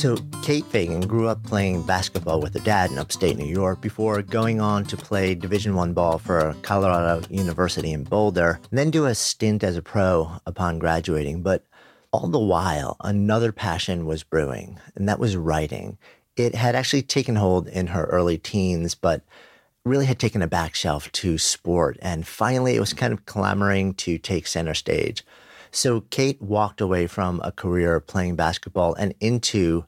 So, Kate Fagan grew up playing basketball with her dad in upstate New York before going on to play Division One ball for Colorado University in Boulder, and then do a stint as a pro upon graduating. But all the while, another passion was brewing, and that was writing. It had actually taken hold in her early teens, but really had taken a back shelf to sport. And finally, it was kind of clamoring to take center stage. So Kate walked away from a career playing basketball and into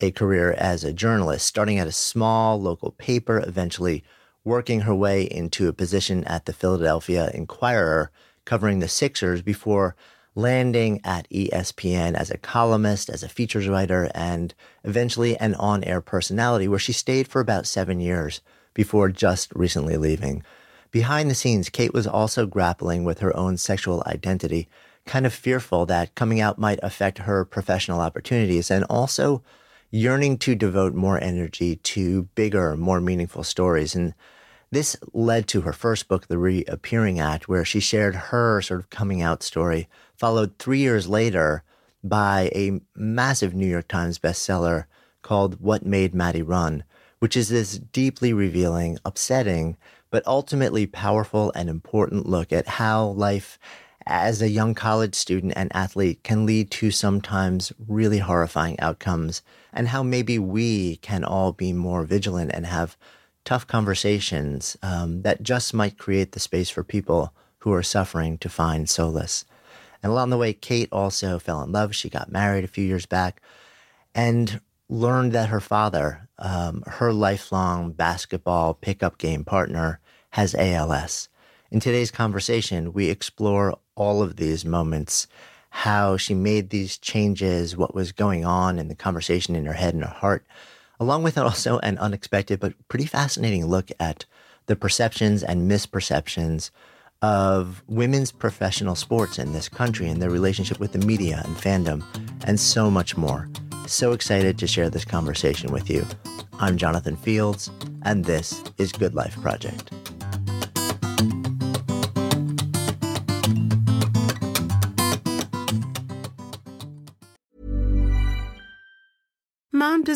a career as a journalist, starting at a small local paper, eventually working her way into a position at the Philadelphia Inquirer, covering the Sixers before landing at ESPN as a columnist, as a features writer, and eventually an on air personality, where she stayed for about seven years before just recently leaving. Behind the scenes, Kate was also grappling with her own sexual identity, kind of fearful that coming out might affect her professional opportunities, and also yearning to devote more energy to bigger, more meaningful stories. And this led to her first book, The Reappearing Act, where she shared her sort of coming out story, followed three years later by a massive New York Times bestseller called What Made Maddie Run, which is this deeply revealing, upsetting, but ultimately powerful and important look at how life as a young college student and athlete can lead to sometimes really horrifying outcomes, and how maybe we can all be more vigilant and have tough conversations um, that just might create the space for people who are suffering to find solace. And along the way, Kate also fell in love. She got married a few years back and learned that her father, um, her lifelong basketball pickup game partner, has ALS. In today's conversation, we explore all of these moments, how she made these changes, what was going on in the conversation in her head and her heart, along with also an unexpected but pretty fascinating look at the perceptions and misperceptions of women's professional sports in this country and their relationship with the media and fandom, and so much more. So excited to share this conversation with you. I'm Jonathan Fields, and this is Good Life Project.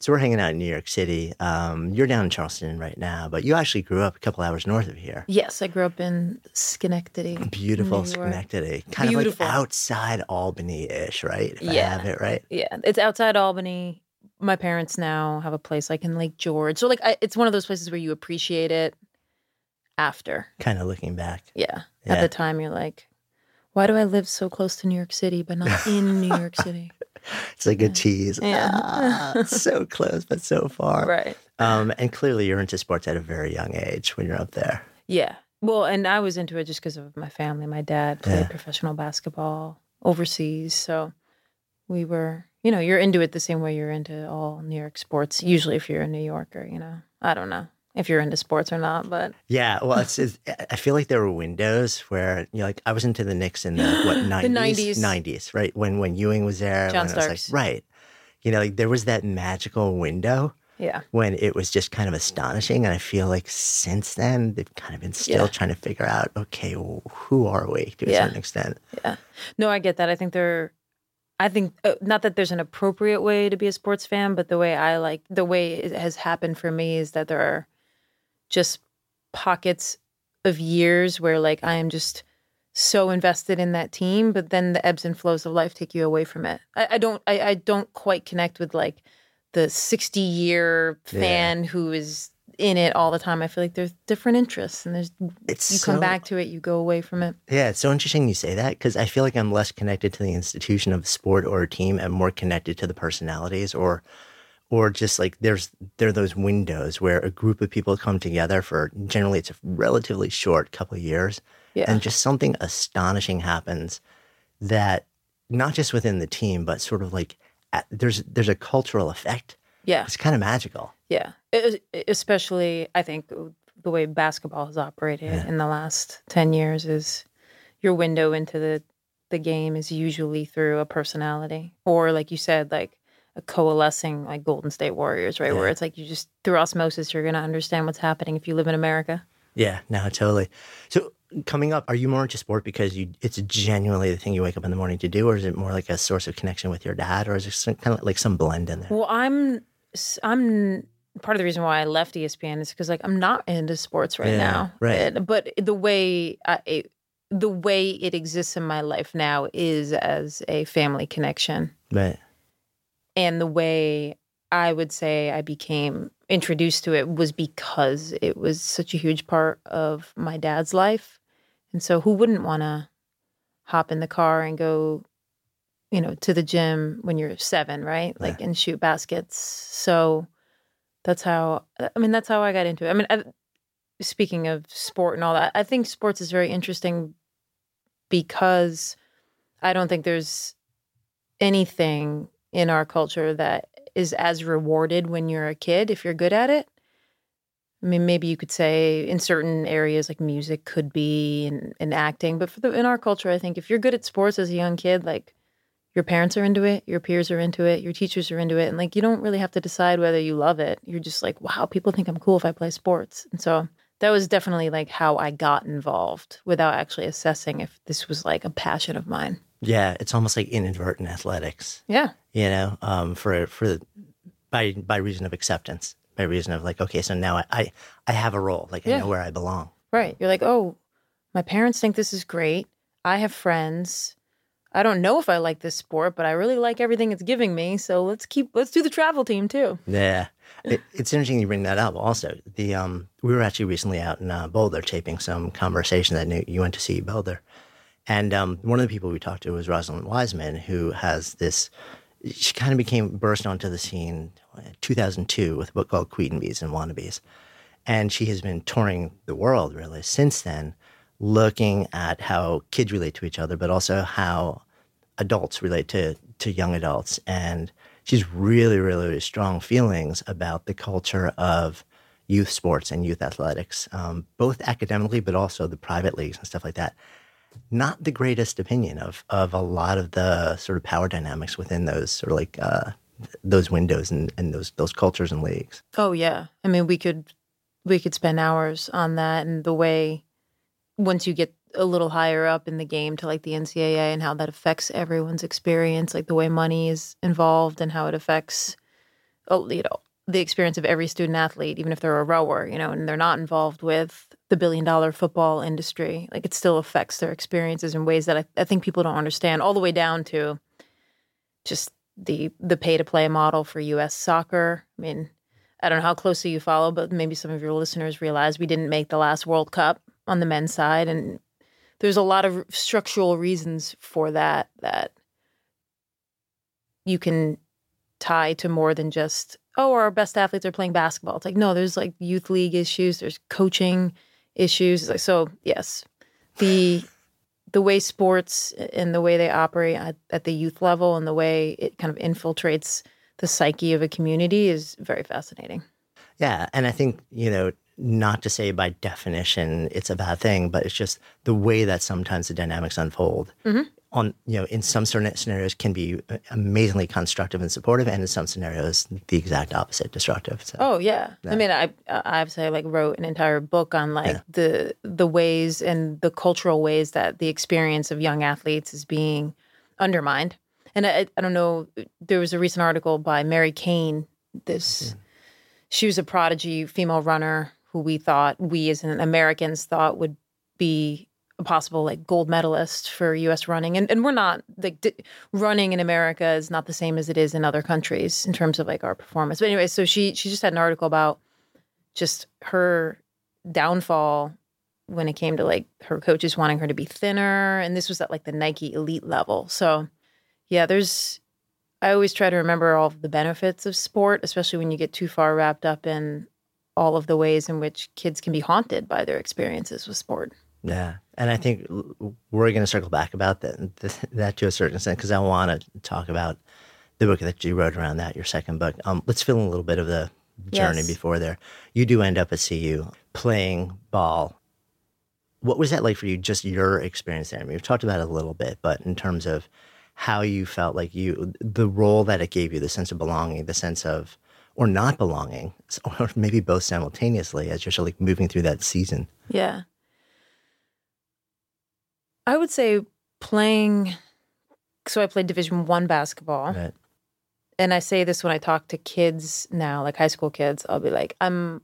So we're hanging out in New York City. Um, you're down in Charleston right now, but you actually grew up a couple hours north of here. Yes, I grew up in Schenectady. Beautiful. Schenectady, kind Beautiful. of like outside Albany-ish, right? If I Yeah. have it right. Yeah, it's outside Albany. My parents now have a place like in Lake George. So like I, it's one of those places where you appreciate it after. Kind of looking back. Yeah. Yeah. At the time you're like, why do I live so close to New York City but not in New York City? It's like a tease. Yeah. Ah, so close, but so far. right. Um, and clearly, you're into sports at a very young age when you're up there. Yeah. Well, and I was into it just because of my family. My dad played Yeah. professional basketball overseas, so we were, you know, you're into it the same way you're into all New York sports. Usually, if you're a New Yorker, you know, I don't know if you're into sports or not, but Yeah, well, it's, it's I feel like there were windows where you know, like I was into the Knicks in the what nineties, 90s. right? When when Ewing was there, John it was Starks. like, right? You know, like there was that magical window yeah, when it was just kind of astonishing, and I feel like since then they've kind of been still Yeah. trying to figure out, okay, well, who are we to a Yeah. certain extent? yeah. No, I get that. I think there, I think uh, not that there's an appropriate way to be a sports fan, but the way I like the way it has happened for me is that there are just pockets of years where like I am just so invested in that team, but then the ebbs and flows of life take you away from it. I, I don't I, I don't quite connect with like the 60 year Yeah. fan who is in it all the time. I feel like there's different interests and there's It's you come back to it, you go away from it. Yeah, it's so interesting you say that because I feel like I'm less connected to the institution of sport or a team and more connected to the personalities or or just like there's there are those windows where a group of people come together for generally it's a relatively short couple of years Yeah. and just something astonishing happens that not just within the team but sort of like at, there's there's a cultural effect. yeah. It's kind of magical. Yeah, e- especially I think the way basketball has operated Yeah. in the last ten years is your window into the the game is usually through a personality or, like you said, like a coalescing like Golden State Warriors, right? Where it's like you just through osmosis you're gonna understand what's happening if you live in America. Yeah, no, totally. So coming up, are you more into sport because you it's genuinely the thing you wake up in the morning to do, or is it more like a source of connection with your dad, or is it some, kind of like some blend in there? Well, I'm I'm part of the reason why I left ESPN is because like I'm not into sports right Yeah, now. right. But the way I, it, the way it exists in my life now is as a family connection, Right. And the way I would say I became introduced to it was because it was such a huge part of my dad's life, and so who wouldn't want to hop in the car and go you know, to the gym when you're seven, right? Like and shoot baskets. So that's how I mean that's how I got into it. I mean, I, speaking of sport and all that, I think sports is very interesting because I don't think there's anything in our culture that is as rewarded when you're a kid if you're good at it. I mean, maybe you could say in certain areas like music could be in acting, but for the in our culture, I think if you're good at sports as a young kid, like your parents are into it, your peers are into it, your teachers are into it, and like you don't really have to decide whether you love it. You're just like, wow, people think I'm cool if I play sports, and so that was definitely like how I got involved without actually assessing if this was like a passion of mine. Yeah, it's almost like inadvertent athletics, Yeah, you know, um, for for by by reason of acceptance, by reason of like, okay, so now I I, I have a role, like I know where I belong. right. You're like, oh, my parents think this is great. I have friends. I don't know if I like this sport, but I really like everything it's giving me. So let's keep let's do the travel team too. Yeah, it, it's interesting you bring that up. Also, the um, we were actually recently out in uh, Boulder taping some conversation that knew you went to see Boulder, and um, one of the people we talked to was Rosalind Wiseman, who has this. She kind of became burst onto the scene in 2002 with a book called Queen Bees and Wannabes, and she has been touring the world really since then, looking at how kids relate to each other, but also how adults relate to to young adults and she's really really, really strong feelings about the culture of youth sports and youth athletics um, both academically but also the private leagues and stuff like that not the greatest opinion of of a lot of the sort of power dynamics within those sort of like uh, those windows and, and those those cultures and leagues Oh yeah. I mean, we could we could spend hours on that and the way once you get a little higher up in the game to like the NCAA and how that affects everyone's experience, like the way money is involved and how it affects oh, you know, the experience of every student athlete, even if they're a rower, you know, and they're not involved with the billion dollar football industry. Like it still affects their experiences in ways that I, I think people don't understand, all the way down to just the the pay to play model for US soccer. I mean, I don't know how closely you follow, but maybe some of your listeners realize we didn't make the last World Cup on the men's side. And there's a lot of structural reasons for that that you can tie to more than just, oh, our best athletes are playing basketball. It's like, no, there's like youth league issues, there's coaching issues. So, yes, the the way sports and the way they operate at, at the youth level and the way it kind of infiltrates the psyche of a community is very fascinating. Yeah, and I think you know not to say by definition it's a bad thing, but it's just the way that sometimes the dynamics unfold. Mm-hmm. On you know, in some certain scenarios, can be amazingly constructive and supportive, and in some scenarios, the exact opposite, destructive. So, oh yeah. yeah. I mean, I I say like wrote an entire book on like yeah. the the ways and the cultural ways that the experience of young athletes is being undermined. And I, I don't know, there was a recent article by Mary Cain This, mm-hmm. she was a prodigy female runner who we thought, we as Americans thought would be a possible like gold medalist for U.S. running, and and we're not like running in America is not the same as it is in other countries in terms of like our performance. But anyway, so she she just had an article about just her downfall when it came to like her coaches wanting her to be thinner, and this was at like the Nike elite level. So yeah, there's I always try to remember all the benefits of sport, especially when you get too far wrapped up in all of the ways in which kids can be haunted by their experiences with sport. Yeah. And I think we're going to circle back about that, that to a certain extent because I want to talk about the book that you wrote around that, your second book. Um, let's fill in a little bit of the journey yes. before there. You do end up at CU playing ball. What was that like for you, just your experience there? I mean, we've talked about it a little bit, but in terms of how you felt like you, the role that it gave you, the sense of belonging, the sense of or not belonging, or maybe both simultaneously as you're sort of like moving through that season? Yeah. I would say playing. So I played Division One basketball, right. and I say this when I talk to kids now, like high school kids. I'll be like, I'm,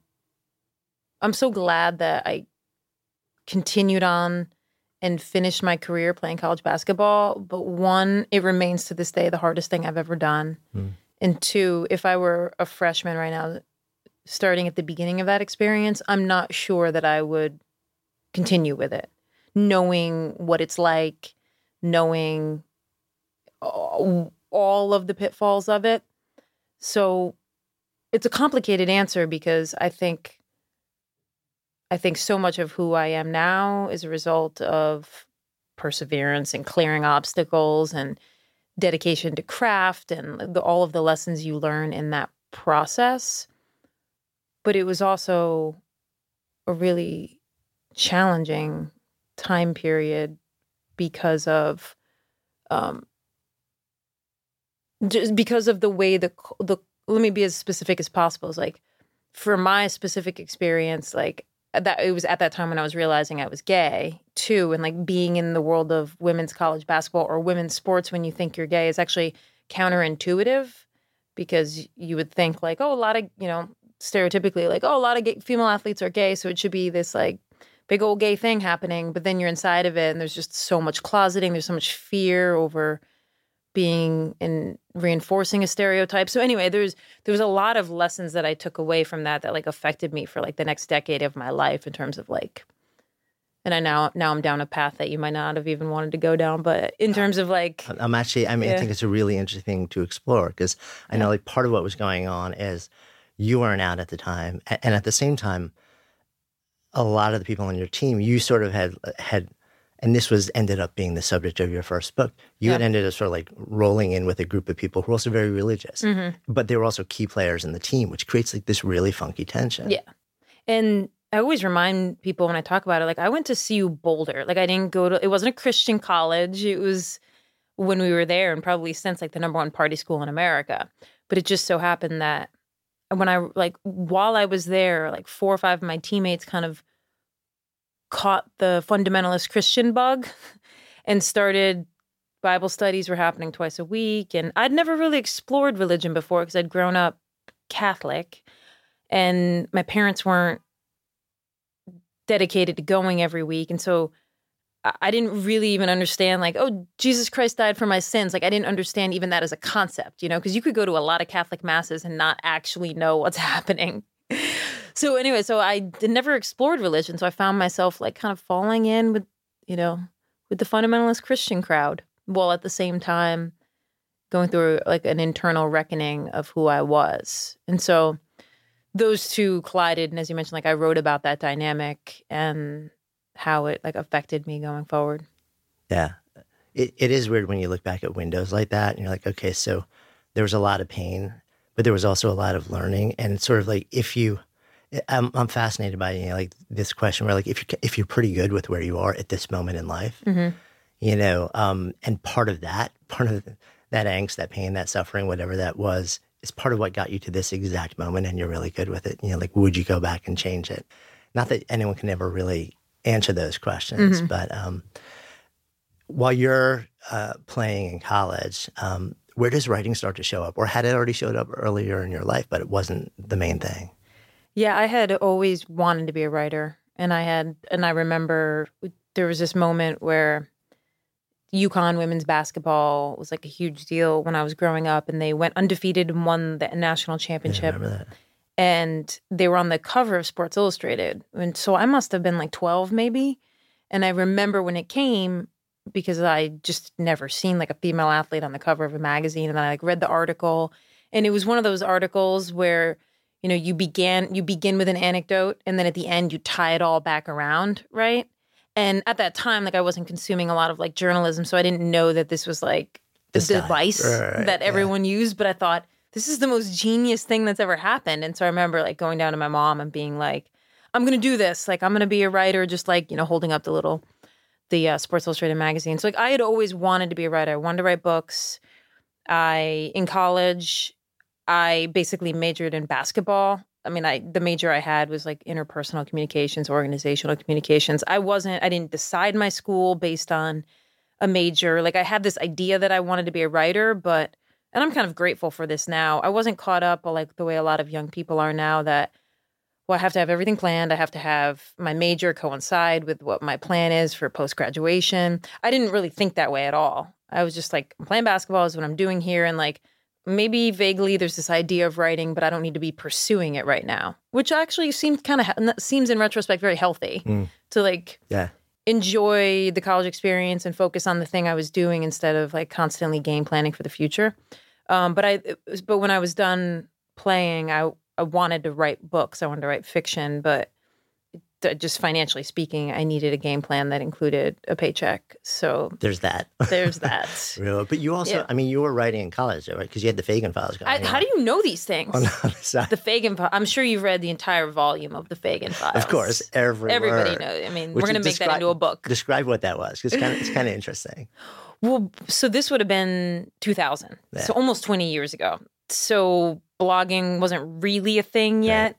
I'm so glad that I continued on and finished my career playing college basketball. But one, it remains to this day the hardest thing I've ever done. Mm. And two, if I were a freshman right now, starting at the beginning of that experience, I'm not sure that I would continue with it, knowing what it's like, knowing all of the pitfalls of it. So it's a complicated answer because I think I think so much of who I am now is a result of perseverance and clearing obstacles and dedication to craft and the, all of the lessons you learn in that process. But it was also a really challenging time period because of um, just because of the way the the let me be as specific as possible. It's like for my specific experience, like that it was at that time when I was realizing I was gay too, and like being in the world of women's college basketball or women's sports when you think you're gay is actually counterintuitive because you would think like, oh, a lot of you know stereotypically like, oh, a lot of gay, female athletes are gay, so it should be this like big old gay thing happening. But then you're inside of it, and there's just so much closeting, there's so much fear over being and reinforcing a stereotype. So anyway, there's there was a lot of lessons that I took away from that that like affected me for like the next decade of my life in terms of like and I now now I'm down a path that you might not have even wanted to go down, but in uh, terms of like I'm actually I mean yeah. I think it's a really interesting thing to explore because I know like part of what was going on is you weren't out at the time and at the same time a lot of the people on your team you sort of had had and this was ended up being the subject of your first book. You yeah. had ended up sort of like rolling in with a group of people who were also very religious, mm-hmm. but they were also key players in the team, which creates like this really funky tension. Yeah, and I always remind people when I talk about it, like I went to CU Boulder. Like I didn't go to. It wasn't a Christian college. It was when we were there, and probably since like the number one party school in America. But it just so happened that when I like while I was there, like four or five of my teammates kind of caught the fundamentalist Christian bug and started Bible studies were happening twice a week. And I'd never really explored religion before because I'd grown up Catholic and my parents weren't dedicated to going every week. And so I didn't really even understand, like, oh, Jesus Christ died for my sins. Like, I didn't understand even that as a concept, you know, because you could go to a lot of Catholic masses and not actually know what's happening so anyway, so I never explored religion, so I found myself like kind of falling in with, you know, with the fundamentalist Christian crowd, while at the same time going through like an internal reckoning of who I was. And so those two collided and as you mentioned like I wrote about that dynamic and how it like affected me going forward. Yeah. It it is weird when you look back at windows like that and you're like, okay, so there was a lot of pain, but there was also a lot of learning and it's sort of like if you I'm, I'm fascinated by you know, like this question where like if you if you're pretty good with where you are at this moment in life, Mm-hmm. you know, um, and part of that, part of that angst, that pain, that suffering, whatever that was, is part of what got you to this exact moment, and you're really good with it. You know, like would you go back and change it? Not that anyone can ever really answer those questions, Mm-hmm. but um, while you're uh, playing in college, um, where does writing start to show up, or had it already showed up earlier in your life, but it wasn't the main thing? Yeah, I had always wanted to be a writer. And I had, and I remember there was this moment where UConn women's basketball was like a huge deal when I was growing up, and they went undefeated and won the national Yeah, I championship. remember that. And they were on the cover of Sports Illustrated. And so I must have been like 12 maybe. And I remember when it came because I just never seen like a female athlete on the cover of a magazine and then I like read the article and it was one of those articles where you know you began you begin with an anecdote and then at the end you tie it all back around, right? And at that time like I wasn't consuming a lot of like journalism so I didn't know that this was like the The device Right, that yeah. everyone used but I thought this is the most genius thing that's ever happened. And so I remember like going down to my mom and being like, I'm going to do this. Like, I'm going to be a writer, just like, you know, holding up the little, the uh, Sports Illustrated magazine. So, like, I had always wanted to be a writer. I wanted to write books. I, in college, I basically majored in basketball. I mean, I the major I had was like interpersonal communications, organizational communications. I wasn't, I didn't decide my school based on a major. Like I had this idea that I wanted to be a writer, but and I'm kind of grateful for this now. I wasn't caught up like the way a lot of young people are now that well, I have to have everything planned. I have to have my major coincide with what my plan is for post graduation. I didn't really think that way at all. I was just like, I'm playing basketball is what I'm doing here. And like, maybe vaguely there's this idea of writing, but I don't need to be pursuing it right now, which actually seems kind of, seems in retrospect very healthy Mm. to like Yeah. enjoy the college experience and focus on the thing I was doing instead of like constantly game planning for the future. Um, but I, but when I was done playing, I I wanted to write books. I wanted to write fiction, but just financially speaking, I needed a game plan that included a paycheck. So There's that. there's that. Real, but you also, Yeah. I mean, you were writing in college, right? Because you had the Fagan files going. I, how do you know these things? The side. The Fagan. I'm sure you've read the entire volume of the Fagan files. Of course, every everybody knows. I mean, Which we're going to make that into a book. Describe what that was, because it's kind of it's kind of interesting. Well, so this would have been 2000, Yeah. so almost 20 years ago. So blogging wasn't really a thing yet.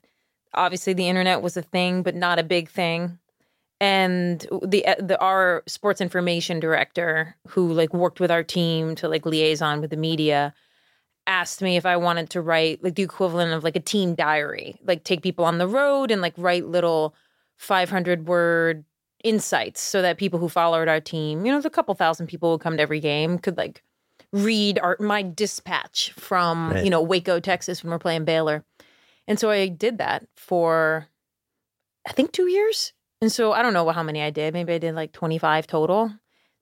Obviously, the internet was a thing, but not a big thing. And the uh, the our sports information director, who like worked with our team to like liaison with the media, asked me if I wanted to write like the equivalent of like a team diary, like take people on the road and like write little 500 word insights so that people who followed our team, you know, the couple thousand people who come to every game could like read our my dispatch from, Right. you know, Waco, Texas when we're playing Baylor. And so I did that for I think 2 years. And so I don't know how many I did. Maybe I did like 25 total.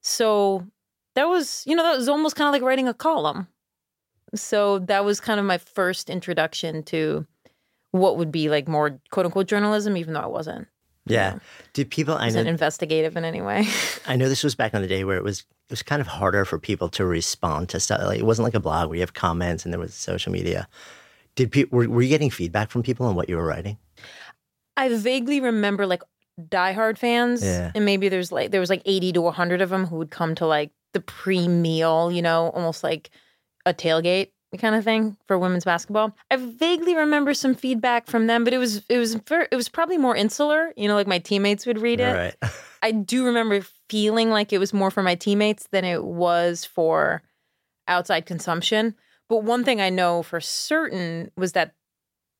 So that was, you know, that was almost kind of like writing a column. So that was kind of my first introduction to what would be like more quote unquote journalism, even though I wasn't. Yeah. Did people? I know. investigative in any way. I know this was back in the day where it was it was kind of harder for people to respond to stuff. Like it wasn't like a blog where you have comments and there was social media. Did people were, were you getting feedback from people on what you were writing? I vaguely remember like diehard fans, Yeah. and maybe there's like there was like eighty to hundred of them who would come to like the pre meal, you know, almost like a tailgate kind of thing for women's basketball. I vaguely remember some feedback from them, but it was it was it was probably more insular, you know, like my teammates would read it. Right. I do remember feeling like it was more for my teammates than it was for outside consumption. But one thing I know for certain was that,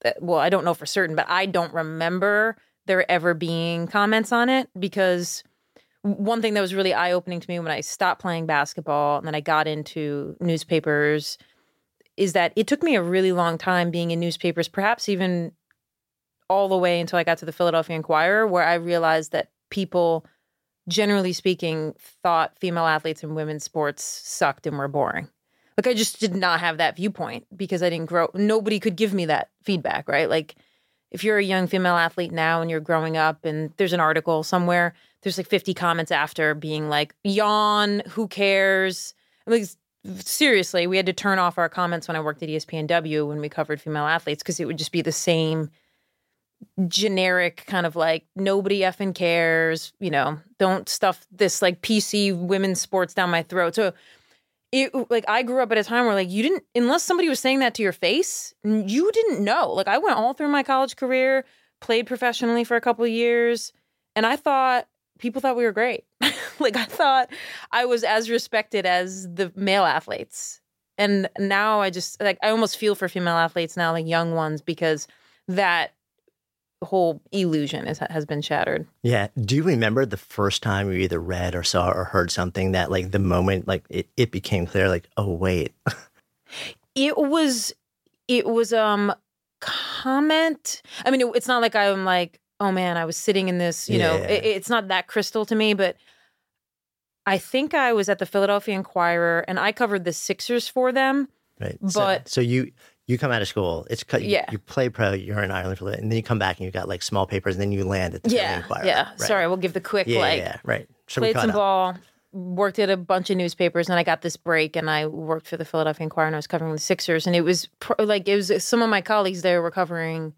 that well, I don't know for certain, but I don't remember there ever being comments on it because one thing that was really eye opening to me when I stopped playing basketball and then I got into newspapers is that it took me a really long time being in newspapers, perhaps even all the way until I got to the Philadelphia Inquirer, where I realized that people, generally speaking, thought female athletes in women's sports sucked and were boring. Like I just did not have that viewpoint because I didn't grow. Nobody could give me that feedback, right? Like if you're a young female athlete now and you're growing up and there's an article somewhere, there's like 50 comments after being like, yawn, who cares? Like, seriously, we had to turn off our comments when I worked at ESPNW when we covered female athletes because it would just be the same generic kind of like nobody effing cares, you know, don't stuff this like PC women's sports down my throat. So it like I grew up at a time where like you didn't unless somebody was saying that to your face, you didn't know. Like I went all through my college career, played professionally for a couple years, and I thought people thought we were great. like I thought I was as respected as the male athletes. And now I just like I almost feel for female athletes now, like young ones, because that whole illusion is, has been shattered. Yeah. Do you remember the first time you either read or saw or heard something that like the moment like it, it became clear like, oh wait. it was it was um comment. I mean, it, it's not like I'm like, oh man, I was sitting in this, you yeah. know, it, it's not that crystal to me, but I think I was at the Philadelphia Inquirer and I covered the Sixers for them. Right. But so, so you you come out of school, it's you, yeah. you play pro, you're in Ireland for a little, and then you come back and you got like small papers, and then you land at the yeah, Inquirer. Yeah, right. sorry, we'll give the quick yeah, like yeah, right. So played some up. ball, worked at a bunch of newspapers, and I got this break, and I worked for the Philadelphia Inquirer, and I was covering the Sixers, and it was pro, like it was some of my colleagues there were covering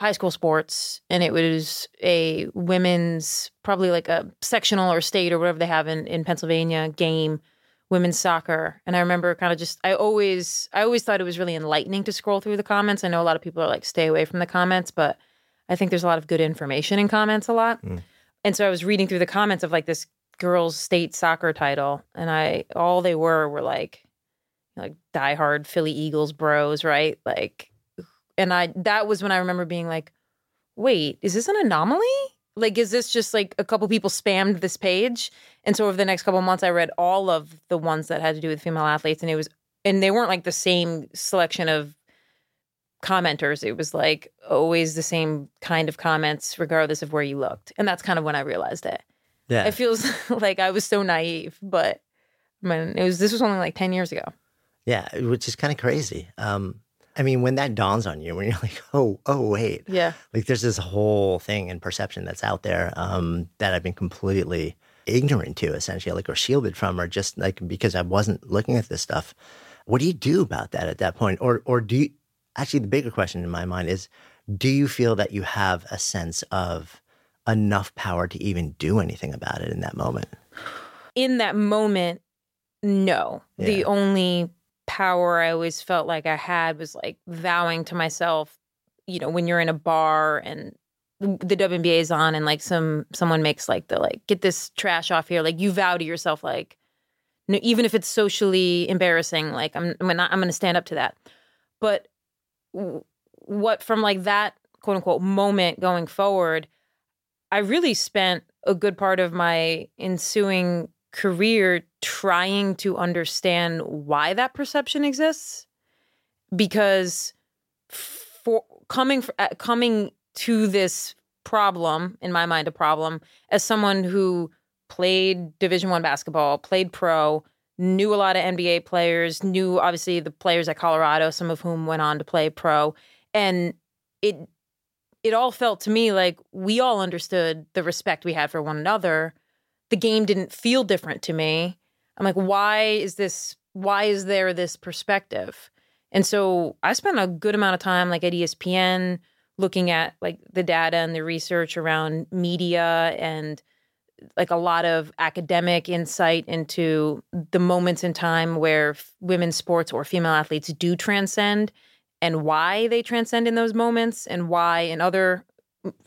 high school sports, and it was a women's probably like a sectional or state or whatever they have in in Pennsylvania game women's soccer. And i remember kind of just i always i always thought it was really enlightening to scroll through the comments. I know a lot of people are like stay away from the comments but i think there's a lot of good information in comments a lot. Mm. and so i was reading through the comments of like this girls state soccer title and i all they were were like like diehard philly eagles bros right? Like and i that was when i remember being like wait is this an anomaly? Like is this just like a couple people spammed this page? And so over the next couple months i read all of the ones that had to do with female athletes and it was and they weren't like the same selection of commenters. It was like always the same kind of comments regardless of where you looked. And that's kind of when i realized it. Yeah. It feels like i was so naive but I mean, it was this was only like 10 years ago. Yeah which is kind of crazy. Um I mean, when that dawns on you, when you're like, oh, oh, wait. Yeah. Like there's this whole thing in perception that's out there um, that I've been completely ignorant to, essentially, like, or shielded from, or just like because I wasn't looking at this stuff. What do you do about that at that point? Or, or do you, actually, the bigger question in my mind is, do you feel that you have a sense of enough power to even do anything about it in that moment? In that moment, no. Yeah. The only power I always felt like I had was like vowing to myself, you know, when you're in a bar and the WNBA is on and like some someone makes like the like get this trash off here, like you vow to yourself like even if it's socially embarrassing, like I'm I'm not I'm going to stand up to that. But what from like that quote unquote moment going forward, I really spent a good part of my ensuing career trying to understand why that perception exists because for coming uh, coming to this problem in my mind a problem as someone who played division 1 basketball played pro knew a lot of NBA players knew obviously the players at Colorado some of whom went on to play pro and it it all felt to me like we all understood the respect we had for one another the game didn't feel different to me. I'm like, why is this? Why is there this perspective? And so I spent a good amount of time, like at ESPN, looking at like the data and the research around media and like a lot of academic insight into the moments in time where women's sports or female athletes do transcend and why they transcend in those moments and why in other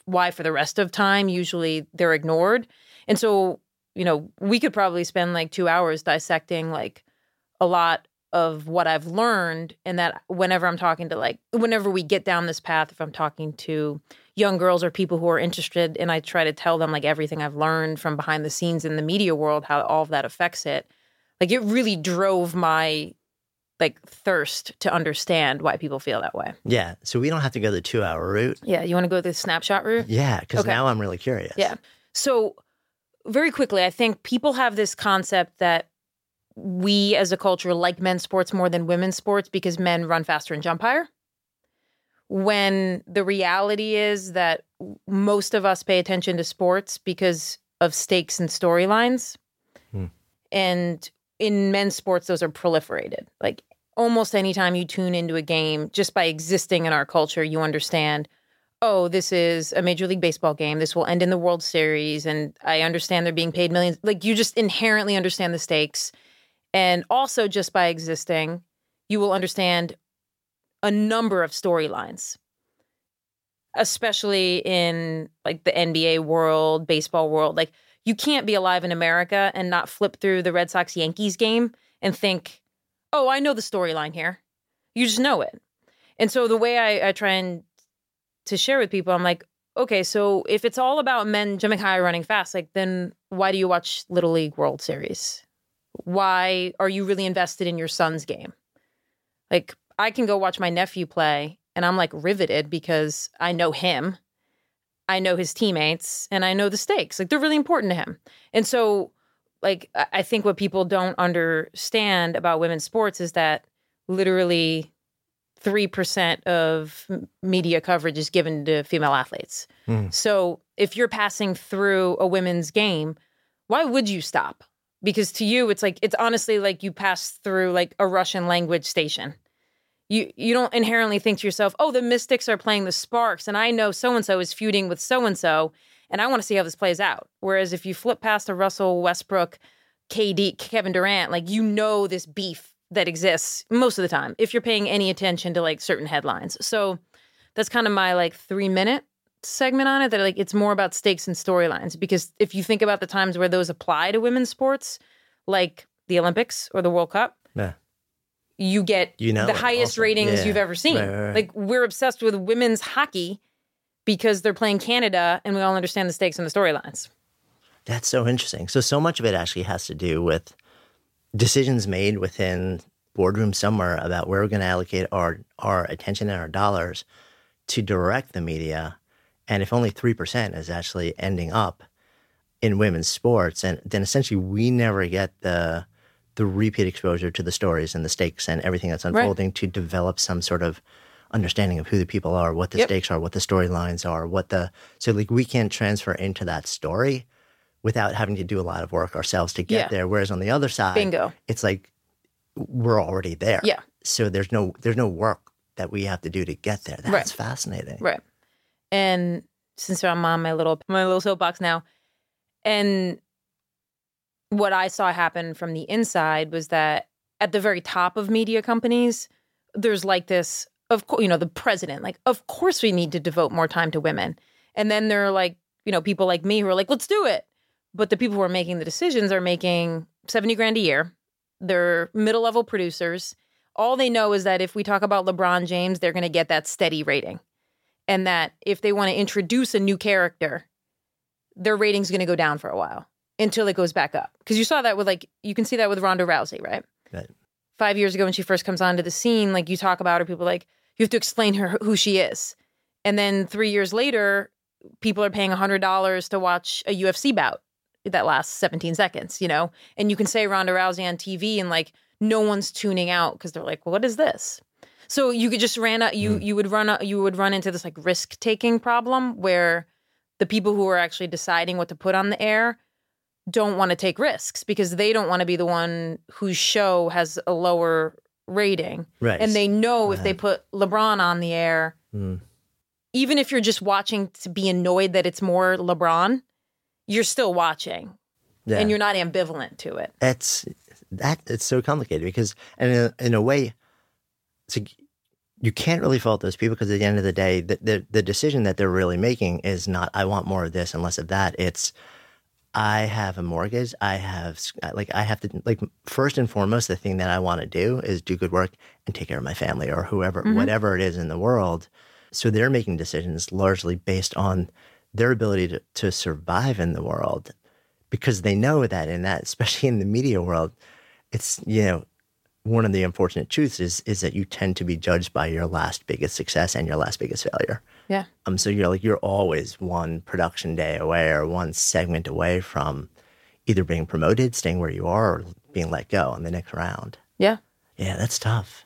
why for the rest of time usually they're ignored. And so you know, we could probably spend like two hours dissecting like a lot of what I've learned. And that whenever I'm talking to like, whenever we get down this path, if I'm talking to young girls or people who are interested, and I try to tell them like everything I've learned from behind the scenes in the media world, how all of that affects it, like it really drove my like thirst to understand why people feel that way. Yeah. So we don't have to go the two hour route. Yeah. You want to go the snapshot route? Yeah. Cause okay. now I'm really curious. Yeah. So very quickly, I think people have this concept that we as a culture like men's sports more than women's sports because men run faster and jump higher. when the reality is that most of us pay attention to sports because of stakes and storylines. Hmm. And in men's sports, those are proliferated. Like almost anytime you tune into a game, just by existing in our culture, you understand, oh, this is a Major League Baseball game. This will end in the World Series. And I understand they're being paid millions. Like you just inherently understand the stakes. And also, just by existing, you will understand a number of storylines, especially in like the NBA world, baseball world. Like you can't be alive in America and not flip through the Red Sox Yankees game and think, oh, I know the storyline here. You just know it. And so the way I, I try and to share with people, I'm like, okay, so if it's all about men jumping high, running fast, like then why do you watch Little League World Series? Why are you really invested in your son's game? Like I can go watch my nephew play and I'm like riveted because I know him. I know his teammates and I know the stakes. Like they're really important to him. And so like I think what people don't understand about women's sports is that literally 3% of media coverage is given to female athletes. Mm. So if you're passing through a women's game, why would you stop? Because to you it's like it's honestly like you pass through like a Russian language station. You you don't inherently think to yourself, "Oh, the Mystics are playing the Sparks and I know so and so is feuding with so and so and I want to see how this plays out." Whereas if you flip past a Russell Westbrook, KD, Kevin Durant, like you know this beef that exists most of the time if you're paying any attention to like certain headlines. So that's kind of my like 3 minute segment on it that like it's more about stakes and storylines because if you think about the times where those apply to women's sports like the Olympics or the World Cup, Yeah. you get You know the highest also. ratings Yeah. you've ever seen. Right, right, right. Like we're obsessed with women's hockey because they're playing Canada and we all understand the stakes and the storylines. That's so interesting. So, so much of it actually has to do with decisions made within boardroom somewhere about where we're going to allocate our, our attention and our dollars to direct the media. And if only 3% is actually ending up in women's sports, and then essentially we never get the the repeat exposure to the stories and the stakes and everything that's unfolding to develop some sort of understanding of who the people are, what the Yep. stakes are, what the storylines are, what the so like we can't transfer into that story without having to do a lot of work ourselves to get Yeah. there. Whereas on the other side, Bingo. it's like we're already there. Yeah. So there's no there's no work that we have to do to get there. That's Right. fascinating. Right. And since I'm on my little my little soapbox now, and what I saw happen from the inside was that at the very top of media companies, there's like this of course, you know, the president, like, of course we need to devote more time to women. And then there are like, you know, people like me who are like, let's do it. But the people who are making the decisions are making 70 grand a year. They're middle level producers. All they know is that if we talk about LeBron James, they're going to get that steady rating. And that if they want to introduce a new character, their rating's going to go down for a while until it goes back up. Because you saw that with like, you can see that with Ronda Rousey, right? Right. Five years ago when she first comes onto the scene, like you talk about her, people like, you have to explain her who she is. And then three years later, people are paying $100 to watch a UFC bout that lasts 17 seconds, you know? And you can say Ronda Rousey on TV and like no one's tuning out because they're like, well, what is this? So you could just ran out, you you would run a, you would run into this like risk taking problem where the people who are actually deciding what to put on the air don't want to take risks because they don't want to be the one whose show has a lower rating. Right. And they know if they put LeBron on the air, Mm. even if you're just watching to be annoyed that it's more LeBron, you're still watching Yeah. and you're not ambivalent to it. it's that it's so complicated because and in a, in a way a, you can't really fault those people because at the end of the day the, the the decision that they're really making is not i want more of this and less of that it's i have a mortgage i have like i have to like first and foremost the thing that i want to do is do good work and take care of my family or whoever mm-hmm. whatever it is in the world so they're making decisions largely based on their ability to, to survive in the world because they know that in that especially in the media world it's you know one of the unfortunate truths is is that you tend to be judged by your last biggest success and your last biggest failure Yeah. um so you're like you're always one production day away or one segment away from either being promoted staying where you are or being let go on the next round Yeah. yeah that's tough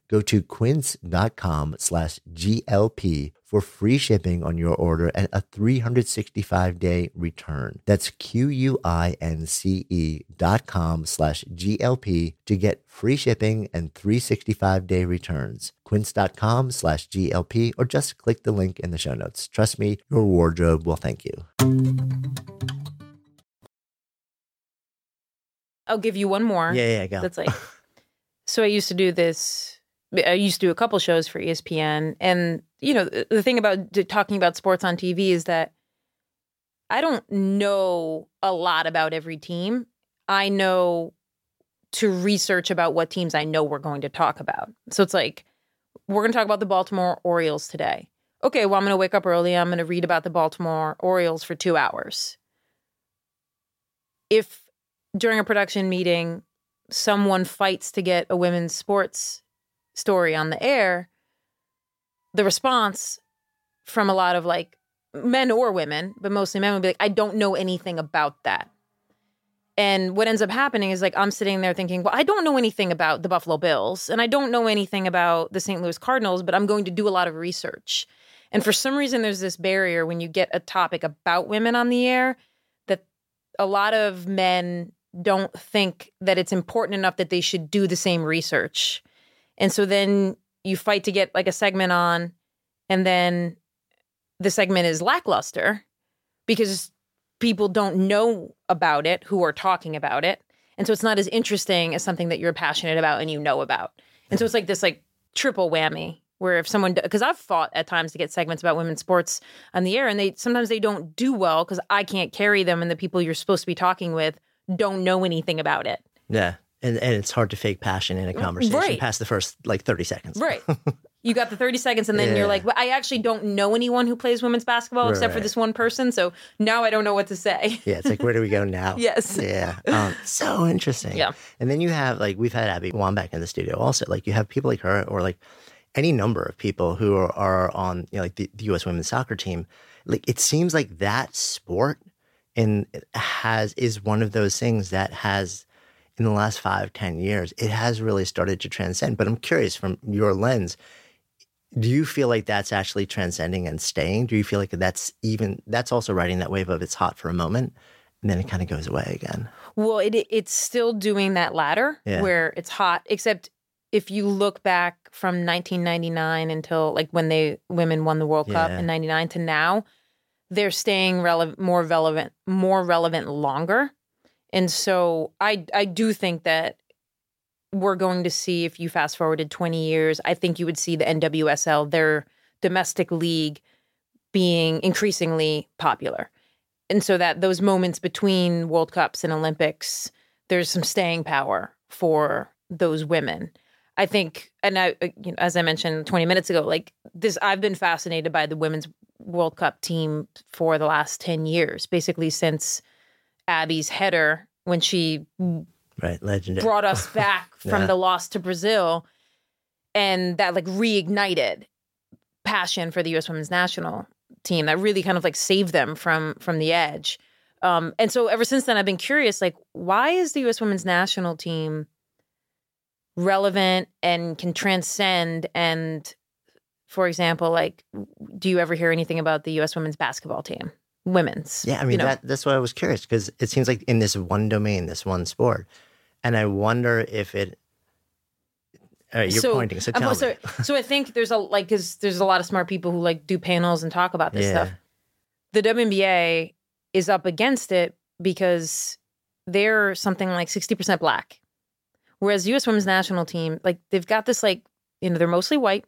Go to quince.com slash GLP for free shipping on your order and a 365 day return. That's Q-U-I-N-C-E dot com slash GLP to get free shipping and 365 day returns. Quince.com slash GLP or just click the link in the show notes. Trust me, your wardrobe will thank you. I'll give you one more. Yeah, yeah, go. That's like, so I used to do this. I used to do a couple shows for ESPN, and you know the thing about talking about sports on TV is that I don't know a lot about every team. I know to research about what teams I know we're going to talk about. So it's like we're going to talk about the Baltimore Orioles today. Okay, well I'm going to wake up early. I'm going to read about the Baltimore Orioles for two hours. If during a production meeting someone fights to get a women's sports story on the air, the response from a lot of like men or women, but mostly men would be like, I don't know anything about that. And what ends up happening is like I'm sitting there thinking, well, I don't know anything about the Buffalo Bills and I don't know anything about the St. Louis Cardinals, but I'm going to do a lot of research. And for some reason, there's this barrier when you get a topic about women on the air that a lot of men don't think that it's important enough that they should do the same research. And so then you fight to get like a segment on, and then the segment is lackluster because people don't know about it who are talking about it. And so it's not as interesting as something that you're passionate about and you know about. And so it's like this like triple whammy where if someone because I've fought at times to get segments about women's sports on the air, and they sometimes they don't do well because I can't carry them, and the people you're supposed to be talking with don't know anything about it. Yeah. And, and it's hard to fake passion in a conversation Right. past the first like 30 seconds. Right. you got the 30 seconds, and then Yeah. you're like, well, I actually don't know anyone who plays women's basketball except for this one person. So now I don't know what to say. Yeah, it's like, where do we go now? Yes. Yeah. Um, so interesting. Yeah. And then you have, like, we've had Abby Wambach in the studio also. Like, you have people like her or like any number of people who are, are on, you know, like the, the U.S. women's soccer team. Like, it seems like that sport in has is one of those things that has in the last five ten years it has really started to transcend but i'm curious from your lens do you feel like that's actually transcending and staying do you feel like that's even that's also riding that wave of it's hot for a moment and then it kind of goes away again Well, it it's still doing that ladder Yeah. where it's hot, except if you look back from 1999 until like when they women won the World Cup in 99 to now, they're staying relevant more relevant more relevant longer. And so I I do think that we're going to see if you fast forwarded 20 years, I think you would see the NWSL, their domestic league being increasingly popular and so that those moments between World Cups and Olympics, there's some staying power for those women. I think, and I, uh, you know, as I mentioned 20 minutes ago, like this, I've been fascinated by the women's World Cup team for the last 10 years, basically since Abby's header when she right legendary brought us back from Yeah. the loss to Brazil, and that like reignited passion for the U.S. Women's National Team. That really kind of like saved them from from the edge. Um, and so ever since then, I've been curious, like, why is the U.S. Women's National Team relevant and can transcend? And for example, like, do you ever hear anything about the U.S. Women's Basketball Team? Women's, Yeah, I mean you know? that that's why I was curious because it seems like in this one domain, this one sport, and I wonder if it. All right, you're pointing, so uh, I'm- tell so, me. so I think there's a like because there's a lot of smart people who like do panels and talk about this Yeah. stuff. The WNBA is up against it because they're something like 60% black. Whereas US women's national team, like they've got this like, you know, they're mostly white.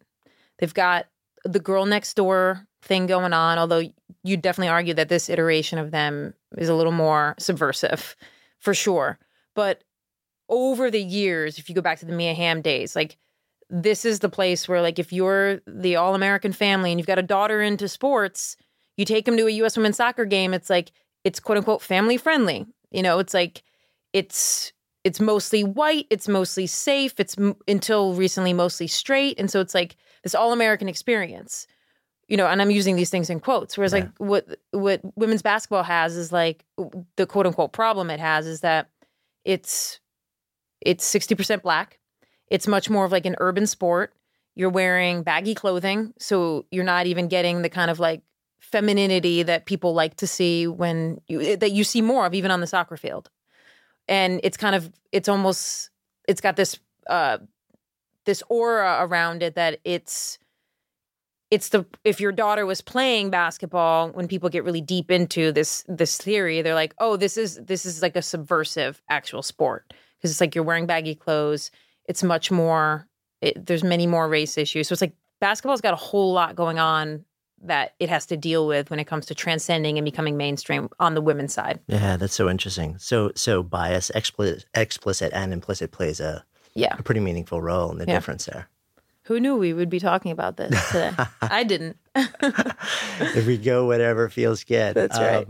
They've got the girl next door thing going on, although you'd definitely argue that this iteration of them is a little more subversive for sure. But over the years, if you go back to the Mia Hamm days, like this is the place where like if you're the all-American family and you've got a daughter into sports, you take them to a US women's soccer game, it's like it's quote unquote family friendly. You know, it's like it's it's mostly white, it's mostly safe, it's m- until recently mostly straight, and so it's like this all-American experience. You know, and I'm using these things in quotes. Whereas like what what women's basketball has is like the quote unquote problem it has is that it's it's 60% black. It's much more of like an urban sport. You're wearing baggy clothing, so you're not even getting the kind of like femininity that people like to see when you that you see more of even on the soccer field. And it's kind of it's almost it's got this uh this aura around it that it's it's the if your daughter was playing basketball when people get really deep into this this theory they're like oh this is this is like a subversive actual sport because it's like you're wearing baggy clothes it's much more it, there's many more race issues so it's like basketball's got a whole lot going on that it has to deal with when it comes to transcending and becoming mainstream on the women's side Yeah, that's so interesting. So so bias, explicit, explicit and implicit plays a, yeah a pretty meaningful role in the Yeah. difference there. Who knew we would be talking about this today i didn't if we go whatever feels good. That's right.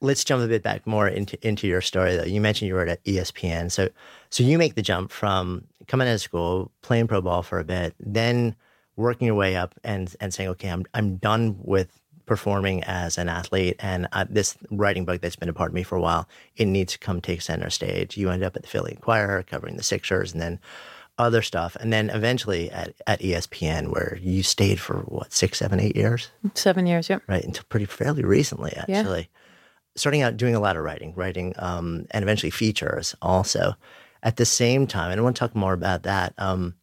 let's jump a bit back more into into your story though. You mentioned you were at ESPN. So so you make the jump from coming out of school, playing pro ball for a bit, then working your way up and and saying, okay, I'm I'm done with performing as an athlete and uh, this writing book that's been a part of me for a while it needs to come take center stage you end up at the philly inquirer covering the sixers and then other stuff. And then eventually at, at espn where you stayed for what six seven eight years? Seven years yeah right until pretty fairly recently Yeah. actually. Starting out doing a lot of writing writing um, and eventually features also. At the same time and i want to talk more about that um,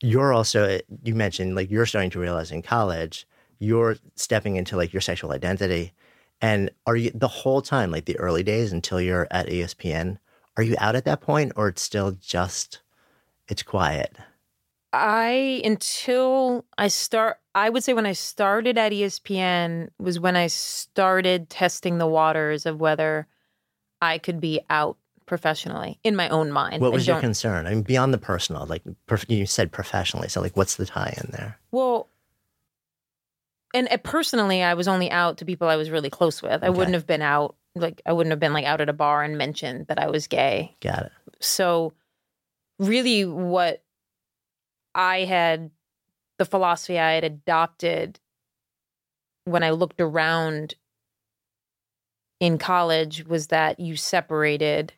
you're also you mentioned like you're starting to realize in college you're stepping into like your sexual identity. And are you the whole time like the early days until you're at espn are you out at that point or it's still just it's quiet I until I start I would say when I started at ESPN was when I started testing the waters of whether I could be out professionally in my own mind. What was your concern? I mean, beyond the personal, like you said professionally. So, like, what's the tie in there? Well, and uh, personally, I was only out to people I was really close with. I Okay. wouldn't have been out like I wouldn't have been like out at a bar and mentioned that I was gay. Got it. So, really, what I had, the philosophy I had adopted when I looked around in college was that you separated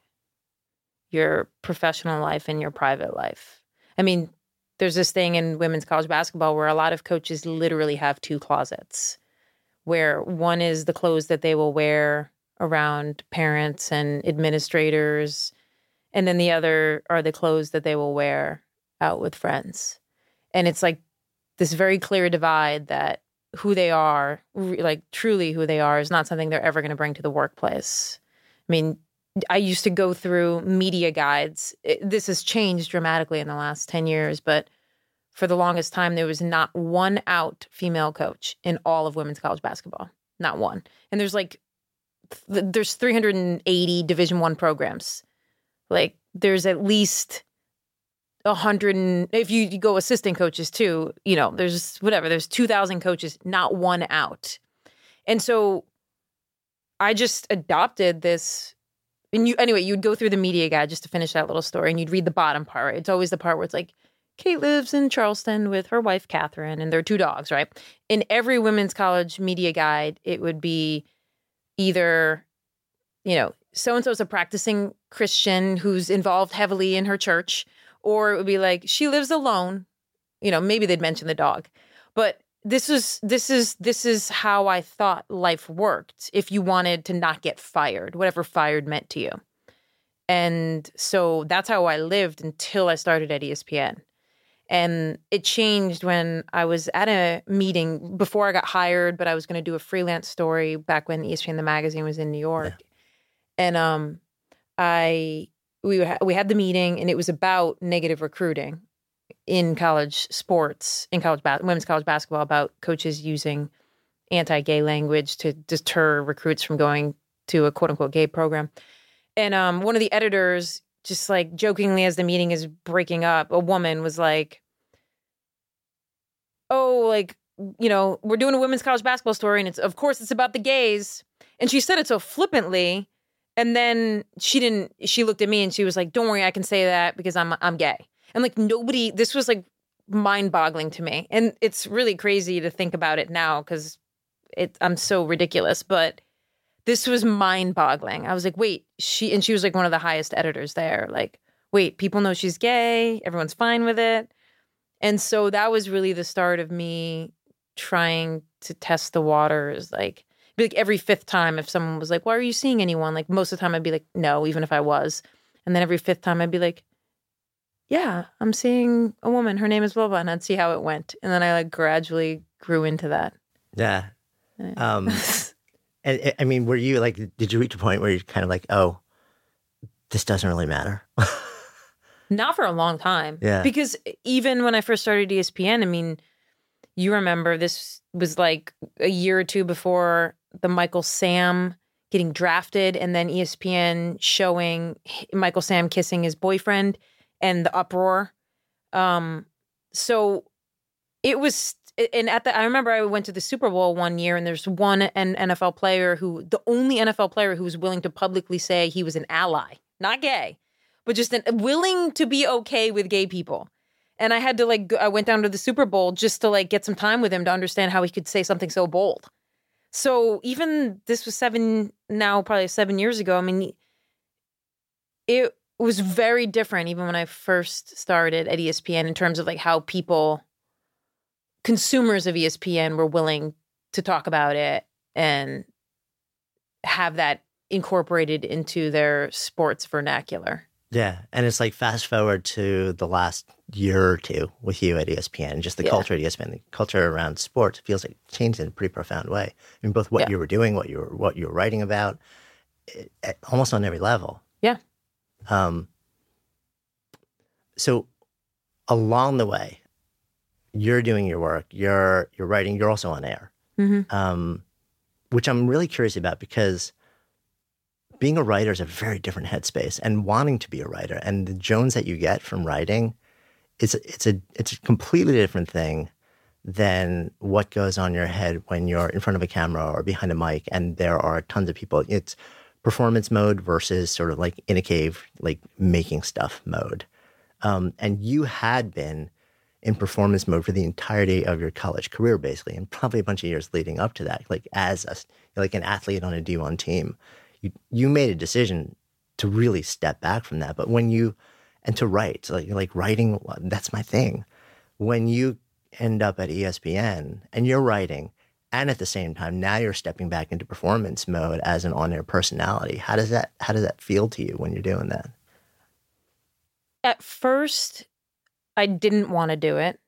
your professional life and your private life. I mean, there's this thing in women's college basketball where a lot of coaches literally have two closets, where one is the clothes that they will wear around parents and administrators, and then the other are the clothes that they will wear out with friends. And it's like this very clear divide that who they are, like truly who they are, is not something they're ever going to bring to the workplace. I mean, I used to go through media guides. It- this has changed dramatically in the last 10 years, but for the longest time, there was not one out female coach in all of women's college basketball. Not one. And there's like, th- there's 380 Division One programs. Like, there's at least a hundred and if you, you go assistant coaches too, you know, there's whatever, there's 2,000 coaches, not one out. And so I just adopted this and you anyway, you'd go through the media guide just to finish that little story, and you'd read the bottom part. Right? It's always the part where it's like, Kate lives in Charleston with her wife Catherine and their two dogs. Right? In every women's college media guide, it would be either, you know, so and so's a practicing Christian who's involved heavily in her church, or it would be like she lives alone. You know, maybe they'd mention the dog, but this is this is this is how I thought life worked if you wanted to not get fired, whatever fired meant to you. And so that's how I lived until I started at ESPN. And it changed when I was at a meeting before I got hired, but I was going to do a freelance story back when ESPN the magazine was in New York. And um I we ha- we had the meeting and it was about negative recruiting in college sports, in college ba- women's college basketball, about coaches using anti-gay language to deter recruits from going to a quote unquote gay program. And um, one of the editors, just like jokingly as the meeting is breaking up, a woman was like, "Oh, like you know, we're doing a women's college basketball story, and it's of course it's about the gays." And she said it so flippantly, and then she didn't. She looked at me and she was like, "Don't worry, I can say that because I'm I'm gay." And like nobody, this was like mind boggling to me. And it's really crazy to think about it now because it I'm so ridiculous. But this was mind boggling. I was like, wait, she and she was like one of the highest editors there. Like, wait, people know she's gay, everyone's fine with it. And so that was really the start of me trying to test the waters. Like, like every fifth time if someone was like, Why are you seeing anyone? Like most of the time I'd be like, No, even if I was. And then every fifth time I'd be like, yeah, I'm seeing a woman. Her name is blah blah, and I'd see how it went, and then I like gradually grew into that. Yeah. Yeah. Um, and and- I mean, were you like, did you reach a point where you're kind of like, oh, this doesn't really matter? Not for a long time, Yeah. Because even when I first started ESPN, I mean, you remember this was like a year or two before the Michael Sam getting drafted, and then ESPN showing Michael Sam kissing his boyfriend and the uproar. Um, so it was and at the I remember I went to the Super Bowl one year and there's one NFL player who the only NFL player who was willing to publicly say he was an ally, not gay, but just an, willing to be okay with gay people. And I had to like I went down to the Super Bowl just to like get some time with him to understand how he could say something so bold. So even this was 7 now probably 7 years ago. I mean it was very different even when I first started at ESPN in terms of like how people consumers of ESPN were willing to talk about it and have that incorporated into their sports vernacular. Yeah. And it's like fast forward to the last year or two with you at ESPN, just the Yeah. culture at ESPN, the culture around sports feels like changed in a pretty profound way. I mean, both what Yeah. you were doing, what you were, what you were writing about, it, it- almost on every level. Yeah. Um, so along the way, you're doing your work, you're you're writing, you're also on air, Mm-hmm. um, which I'm really curious about because being a writer is a very different headspace, and wanting to be a writer and the Jones that you get from writing, it's it's a it's a completely different thing than what goes on your head when you're in front of a camera or behind a mic and there are tons of people. It's performance mode versus sort of like in a cave, like making stuff mode. Um, and you had been in performance mode for the entirety of your college career, basically, and probably a bunch of years leading up to that. Like as a, like an athlete on a D1 team, you you made a decision to really step back from that. But when you and to write, like like writing, uh, that's my thing. When you end up at ESPN and you're writing, and at the same time now you're stepping back into performance mode as an on-air personality. How does that how does that feel to you when you're doing that? At first, I didn't want to do it,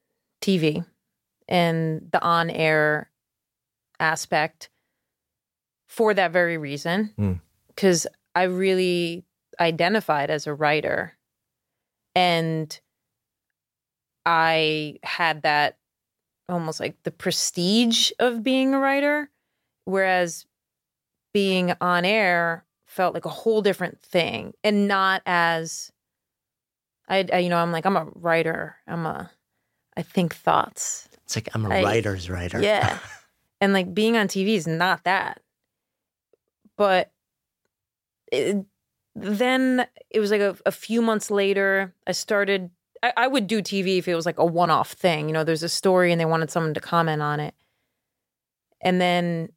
TV, and the on air aspect for that very reason. Mm. Because I really identified as a writer. And I had that almost like the prestige of being a writer, whereas being on air felt like a whole different thing and not as I, I you know i'm like i'm a writer i'm a i think thoughts It's like I'm a I- writer's writer. yeah and like being on tv is not that but it, then it was like a, a few months later i started I, I would do tv if it was like a one-off thing you know there's a story and they wanted someone to comment on it and then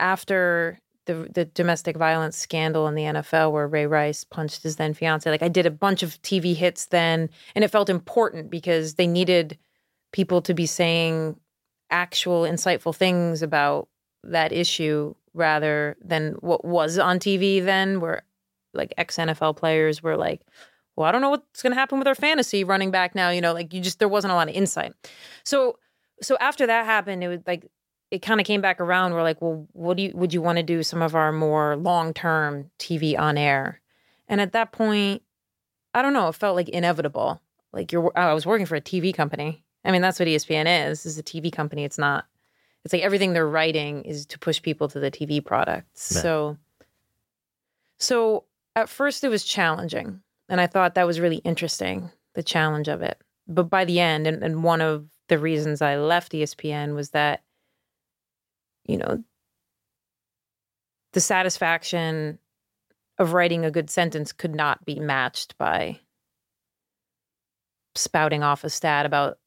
after the the domestic violence scandal in the NFL where Ray Rice punched his then fiance. Like I did a bunch of TV hits then, and it felt important because they needed people to be saying actual insightful things about that issue rather than what was on TV then, where like ex NFL players were like, "Well, I don't know what's going to happen with our fantasy running back now." You know, like you just there wasn't a lot of insight. So so after that happened, it was like it kind of came back around. We're like, well, what do you would you want to do some of our more long term TV on air? And at that point, I don't know, it felt like inevitable. Like you're, I was working for a TV company. I mean, that's what ESPN is. Is a TV company. It's not. It's like everything they're writing is to push people to the TV products. So, so at first it was challenging, and I thought that was really interesting, the challenge of it. But by the end, and, and one of the reasons I left ESPN was that you know, the satisfaction of writing a good sentence could not be matched by spouting off a stat about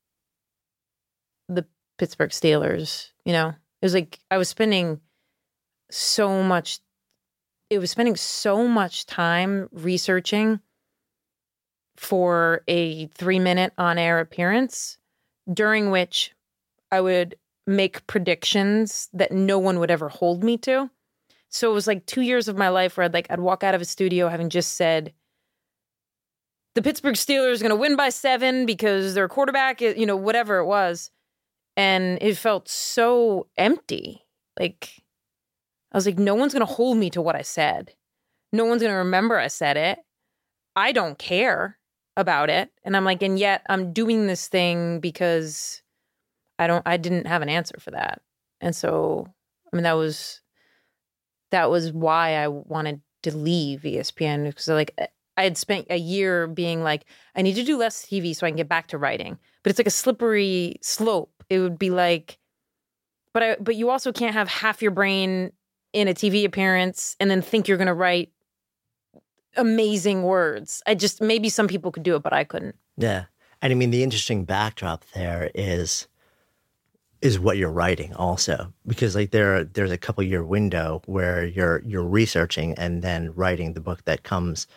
the Pittsburgh Steelers. You know, it was like I was spending so much, it was spending so much time researching for a three minute on air appearance during which I would make predictions that no one would ever hold me to. So it was like two years of my life where I'd like I'd walk out of a studio having just said the Pittsburgh Steelers are going to win by seven because their quarterback, is, you know, whatever it was, and it felt so empty. Like I was like, no one's to hold me to what I said. No one's to remember I said it. I don't care about it, and I'm like, and yet I'm doing this thing because I don't I didn't have an answer for that. And so I mean that was that was why I wanted to leave ESPN because like I had spent a year being like I need to do less TV so I can get back to writing. But it's like a slippery slope. It would be like but I but you also can't have half your brain in a TV appearance and then think you're going to write amazing words. I just maybe some people could do it but I couldn't. Yeah. And I mean, the interesting backdrop there is is what you're writing also because like there there's a couple year window where you're you're researching and then writing the book that comes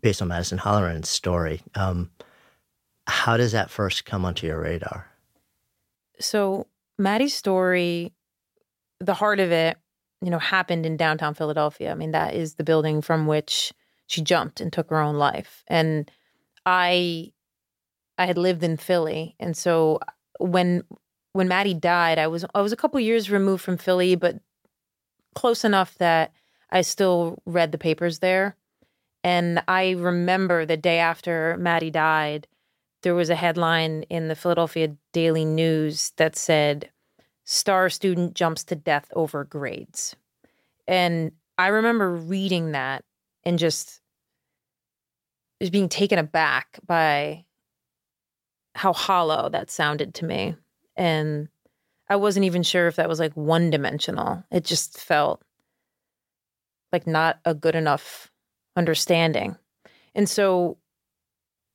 based on Madison Holleran's story. Um, how does that first come onto your radar? So Maddie's story, the heart of it, you know, happened in downtown Philadelphia. I mean, that is the building from which she jumped and took her own life. And I I had lived in Philly. And so when when Maddie died, I was I was a couple years removed from Philly, but close enough that I still read the papers there. And I remember the day after Maddie died, there was a headline in the Philadelphia Daily News that said, Star student jumps to death over grades. And I remember reading that and just just being taken aback by how hollow that sounded to me. And I wasn't even sure if that was like one dimensional. It just felt like not a good enough understanding. And so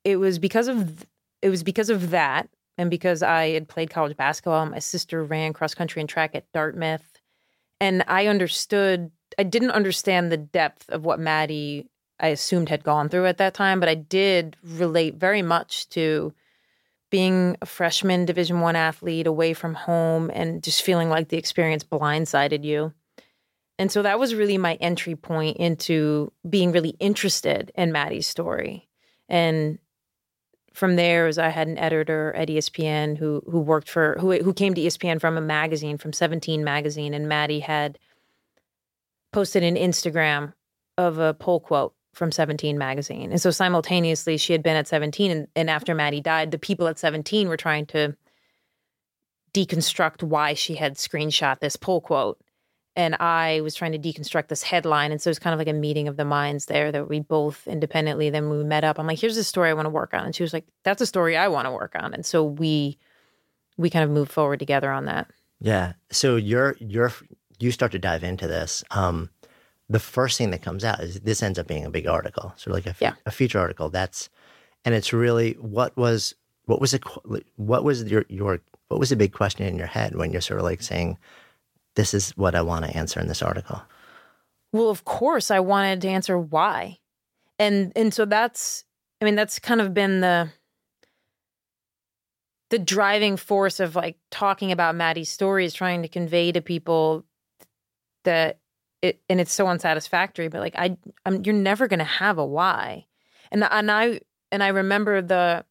it was because of it was because of that and because I had played college basketball, my sister ran cross country and track at Dartmouth and I understood I didn't understand the depth of what Maddie I assumed had gone through at that time, but I did relate very much to being a freshman division 1 athlete away from home and just feeling like the experience blindsided you. And so that was really my entry point into being really interested in Maddie's story. And from there, as I had an editor at ESPN who who worked for who who came to ESPN from a magazine from 17 magazine, and Maddie had posted an Instagram of a poll quote from 17 magazine. And so simultaneously she had been at 17 and, and after Maddie died, the people at 17 were trying to deconstruct why she had screenshot this poll quote. And I was trying to deconstruct this headline. And so it was kind of like a meeting of the minds there that we both independently, then we met up. I'm like, here's the story I want to work on. And she was like, that's a story I want to work on. And so we we kind of moved forward together on that. Yeah. So you're you're you start to dive into this. Um the first thing that comes out is this ends up being a big article. So like a, yeah. a feature article. That's and it's really what was what was it what was your your what was the big question in your head when you're sort of like saying this is what I want to answer in this article? Well, of course I wanted to answer why. And and so that's I mean that's kind of been the the driving force of like talking about Maddie's story is trying to convey to people that it and it's so unsatisfactory but like i I'm, you're never going to have a why and and i and i remember the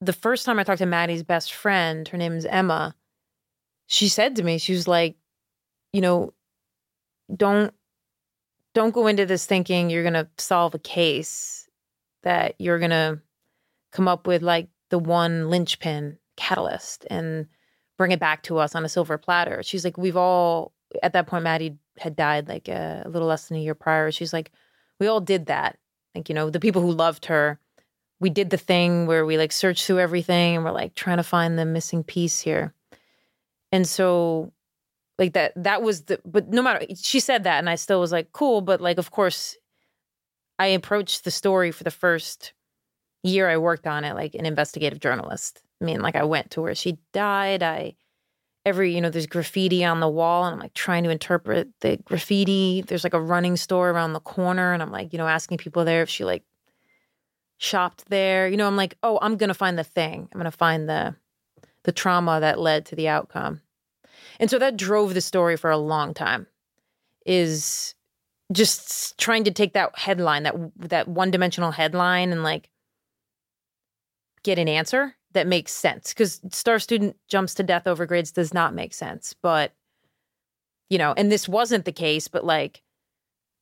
the first time i talked to maddie's best friend her name is emma she said to me she was like you know don't don't go into this thinking you're to solve a case that you're to come up with like the one linchpin catalyst and bring it back to us on a silver platter she's like we've all at that point maddie had died like a, a little less than a year prior. She's like, we all did that. Like, you know, the people who loved her, we did the thing where we like searched through everything and we're like trying to find the missing piece here. And so like that that was the but no matter she said that and I still was like cool but like of course I approached the story for the first year I worked on it like an investigative journalist. I mean like I went to where she died. I every you know there's graffiti on the wall and i'm like trying to interpret the graffiti there's like a running store around the corner and i'm like you know asking people there if she like shopped there you know i'm like oh i'm gonna find the thing i'm gonna find the the trauma that led to the outcome and so that drove the story for a long time is just trying to take that headline that that one dimensional headline and like get an answer that makes sense. Because star student jumps to death over grades does not make sense but you know and this wasn't the case but like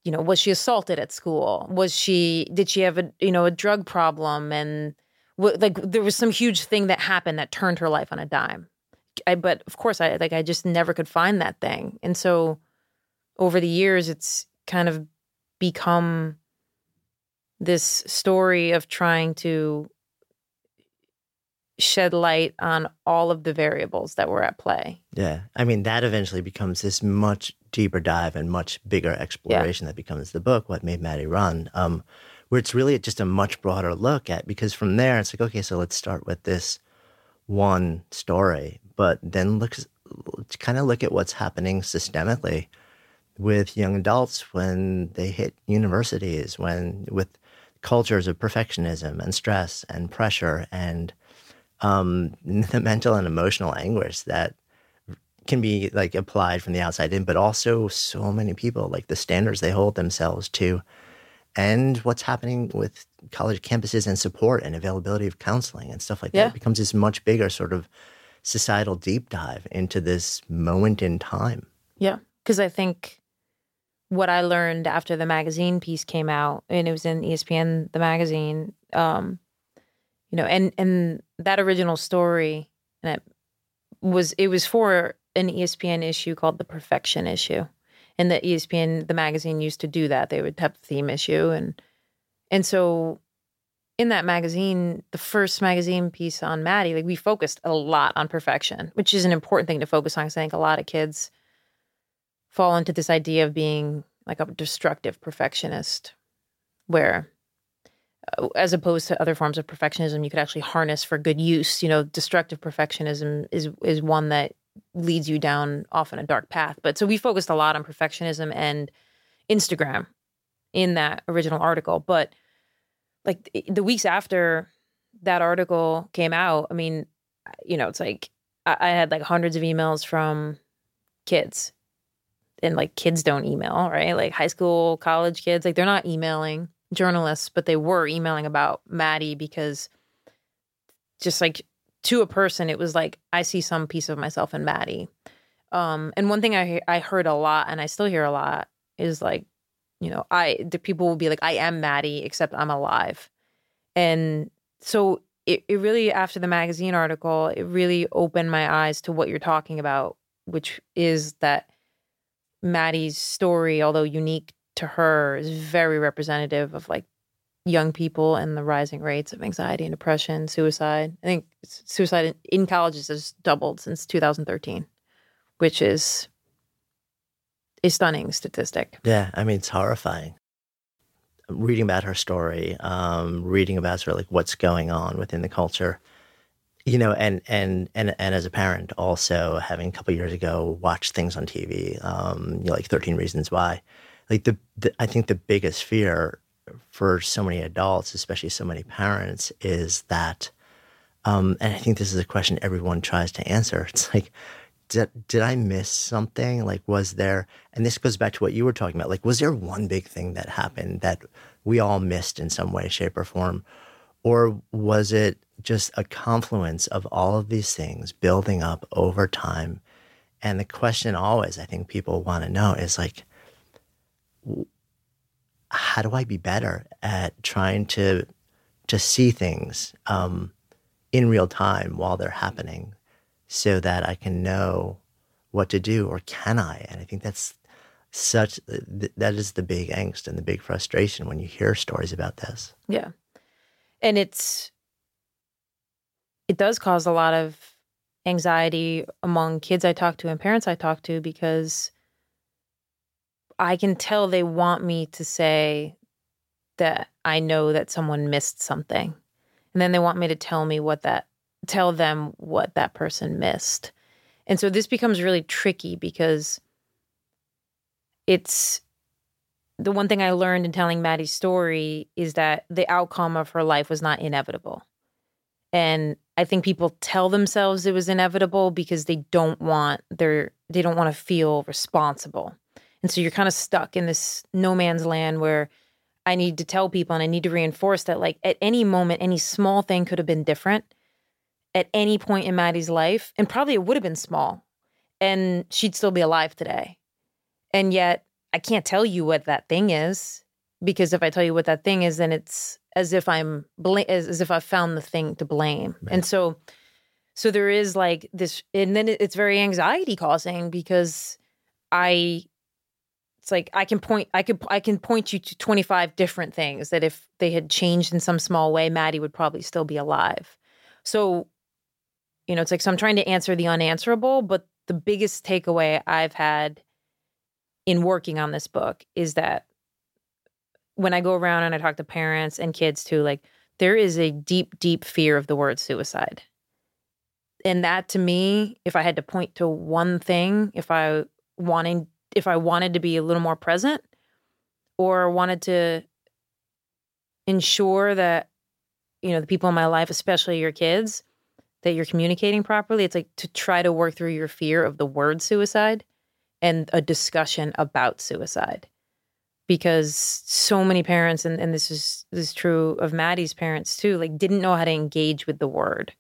you know was she assaulted at school? Was she did she have a you know a drug problem? And like there was some huge thing that happened that turned her life on a dime I, but of course i like i just never could find that thing and so over the years it's kind of become this story of trying to shed light on all of the variables that were at play. Yeah. I mean, that eventually becomes this much deeper dive and much bigger exploration yeah. that becomes the book, What Made Maddie Run, um, where it's really just a much broader look at, because from there, it's like, okay, so let's start with this one story, but then look, kind of look at what's happening systemically with young adults when they hit universities, when with cultures of perfectionism and stress and pressure and um, the mental and emotional anguish that can be like applied from the outside in, but also so many people, like the standards they hold themselves to, and what's happening with college campuses and support and availability of counseling and stuff like yeah. that it becomes this much bigger sort of societal deep dive into this moment in time. Yeah. Because I think what I learned after the magazine piece came out, and it was in ESPN, the magazine, um, you know, and and that original story and it was it was for an ESPN issue called the Perfection issue, and the ESPN the magazine used to do that. They would have the theme issue, and and so in that magazine, the first magazine piece on Maddie, like we focused a lot on perfection, which is an important thing to focus on. Because I think a lot of kids fall into this idea of being like a destructive perfectionist, where uh, as opposed to other forms of perfectionism you could actually harness for good use you know destructive perfectionism is is one that leads you down often a dark path but so we focused a lot on perfectionism and instagram in that original article but like the weeks after that article came out i mean you know it's like i, I had like hundreds of emails from kids and like kids don't email right like high school college kids like they're not emailing journalists, but they were emailing about Maddie because just like to a person, it was like I see some piece of myself in Maddie. Um, and one thing I I heard a lot, and I still hear a lot, is like, you know, I the people will be like, I am Maddie, except I'm alive, and so it, it really after the magazine article, it really opened my eyes to what you're talking about, which is that Maddie's story, although unique to her is very representative of like young people and the rising rates of anxiety and depression, suicide. I think suicide in colleges has doubled since 2013, which is a stunning statistic. Yeah, I mean it's horrifying. Reading about her story, um, reading about sort of like what's going on within the culture, you know, and and and and as a parent, also having a couple years ago watched things on TV, um, you know, like Thirteen Reasons Why, like the, the I think the biggest fear for so many adults, especially so many parents, is that, um, and I think this is a question everyone tries to answer. It's like, did, did I miss something? Like, was there, and this goes back to what you were talking about, like, was there one big thing that happened that we all missed in some way, shape, or form? Or was it just a confluence of all of these things building up over time? And the question always, I think people want to know is like, how do I be better at trying to to see things um, in real time while they're happening, so that I can know what to do, or can I? And I think that's such that is the big angst and the big frustration when you hear stories about this. Yeah, and it's it does cause a lot of anxiety among kids I talk to and parents I talk to because I can tell they want me to say that I know that someone missed something. And then they want me to tell me what that tell them what that person missed. And so this becomes really tricky because it's the one thing I learned in telling Maddie's story is that the outcome of her life was not inevitable. And I think people tell themselves it was inevitable because they don't want their they don't want to feel responsible. And so you're kind of stuck in this no man's land where I need to tell people and I need to reinforce that, like, at any moment, any small thing could have been different at any point in Maddie's life. And probably it would have been small and she'd still be alive today. And yet, I can't tell you what that thing is because if I tell you what that thing is, then it's as if I'm bl- as, as if I've found the thing to blame. Right. And so, so there is like this, and then it's very anxiety causing because I it's like I can point I could I can point you to 25 different things that if they had changed in some small way, Maddie would probably still be alive. So, you know, it's like so I'm trying to answer the unanswerable, but the biggest takeaway I've had in working on this book is that when I go around and I talk to parents and kids too, like there is a deep, deep fear of the word suicide. And that to me, if I had to point to one thing, if I wanting if I wanted to be a little more present or wanted to ensure that you know the people in my life especially your kids that you're communicating properly it's like to try to work through your fear of the word suicide and a discussion about suicide because so many parents and, and this is this is true of maddie's parents too like didn't know how to engage with the word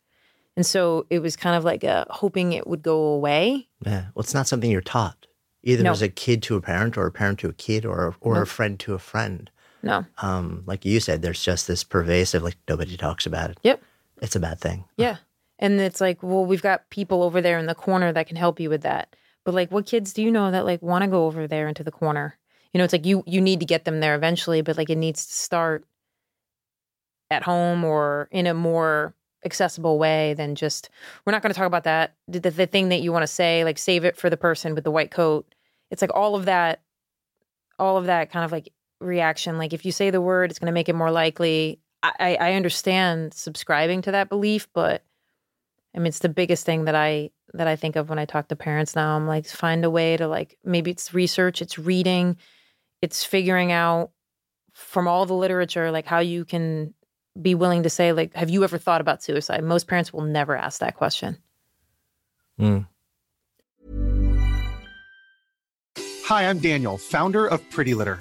and so it was kind of like a hoping it would go away yeah well it's not something you're taught either no. as a kid to a parent or a parent to a kid or or no. a friend to a friend. No. Um, like you said, there's just this pervasive, like nobody talks about it. Yep. it's a bad thing. Yeah. And it's like, well, we've got people over there in the corner that can help you with that. But like what kids do you know that like want to go over there into the corner? You know, it's like you you need to get them there eventually, but like it needs to start at home or in a more accessible way than just we're not going to talk about that the, the thing that you want to say like save it for the person with the white coat it's like all of that all of that kind of like reaction like if you say the word it's going to make it more likely I, I understand subscribing to that belief but i mean it's the biggest thing that i that i think of when i talk to parents now i'm like find a way to like maybe it's research it's reading it's figuring out from all the literature like how you can be willing to say like have you ever thought about suicide most parents will never ask that question Mm. Hi, I'm Daniel, founder of Pretty Litter.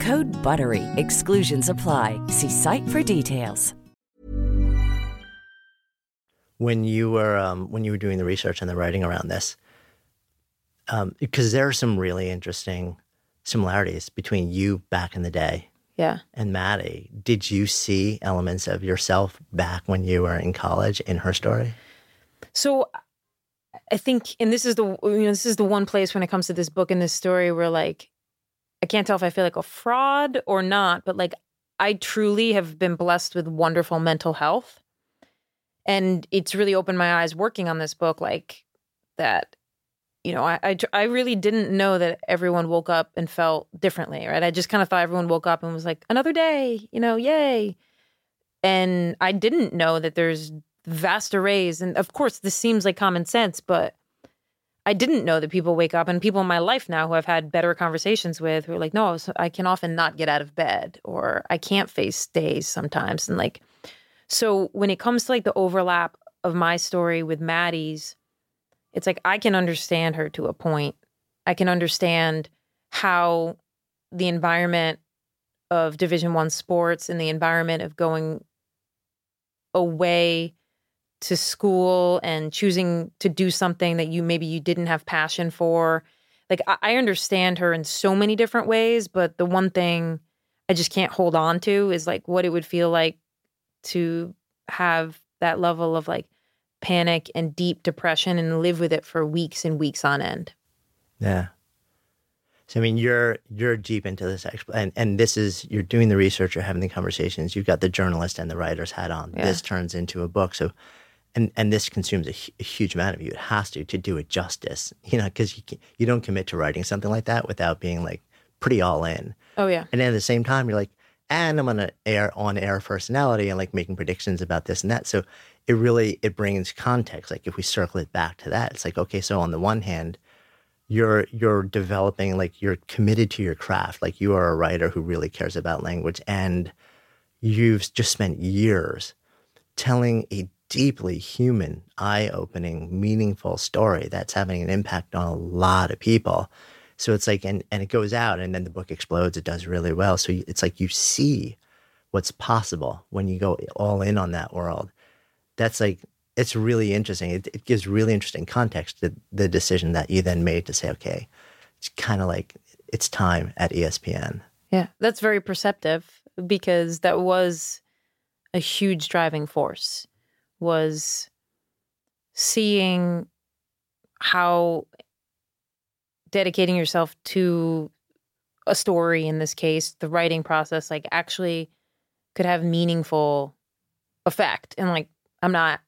Code BUTTERY. Exclusions apply. See site for details. when you were um, when you were doing the research and the writing around this, um, because there are some really interesting similarities between you back in the day yeah and Maddy. Did you see elements of yourself back when you were in college in her story? So I think, and this is the you know this is the one place when it comes to this book and this story where like I can't tell if I feel like a fraud or not, but like I truly have been blessed with wonderful mental health, and it's really opened my eyes working on this book, like that. You know, I, I I really didn't know that everyone woke up and felt differently, right? I just kind of thought everyone woke up and was like, another day, you know, yay. And I didn't know that there's vast arrays. And of course, this seems like common sense, but I didn't know that people wake up and people in my life now who I've had better conversations with who are like, no, I can often not get out of bed or I can't face days sometimes. And like, so when it comes to like the overlap of my story with Maddy's, it's like I can understand her to a point. I can understand how the environment of Division One sports and the environment of going away to school and choosing to do something that you maybe you didn't have passion for. Like I, I understand her in so many different ways, but the one thing I just can't hold on to is like what it would feel like to have that level of like panic and deep depression and live with it for weeks and weeks on end. Yeah. So I mean, you're you're deep into this, and and this is you're doing the research, you're having the conversations. You've got the journalist and the writer's hat on. Yeah. This turns into a book. So, and and this consumes a, a huge amount of you. It has to to do it justice, you know, because you can, you don't commit to writing something like that without being like pretty all in. Oh yeah. And at the same time, you're like, and I'm on an air on air personality and like making predictions about this and that. So it really it brings context. Like if we circle it back to that, it's like okay, so on the one hand, you're you're developing like you're committed to your craft. Like you are a writer who really cares about language, and you've just spent years telling a deeply human, eye-opening, meaningful story that's having an impact on a lot of people. So it's like, and and it goes out, and then the book explodes. It does really well. So it's like you see what's possible when you go all in on that world. That's like it's really interesting. It, it gives really interesting context to the decision that you then made to say, okay, it's kind of like it's time at ESPN. Yeah, that's very perceptive because that was a huge driving force was seeing how dedicating yourself to a story in this case the writing process like actually could have meaningful effect. And like i'm not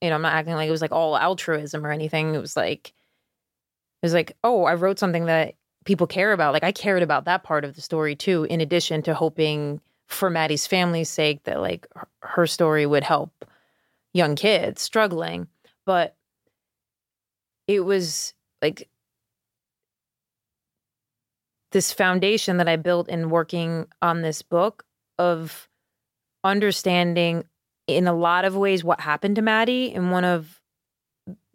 you know i'm not acting like it was like all altruism or anything. It was like it was like oh i wrote something that people care about. Like i cared about that part of the story too in addition to hoping for maddy's family's sake that like her story would help young kids struggling, but it was like this foundation that I built in working on this book of understanding in a lot of ways what happened to Maddy and one of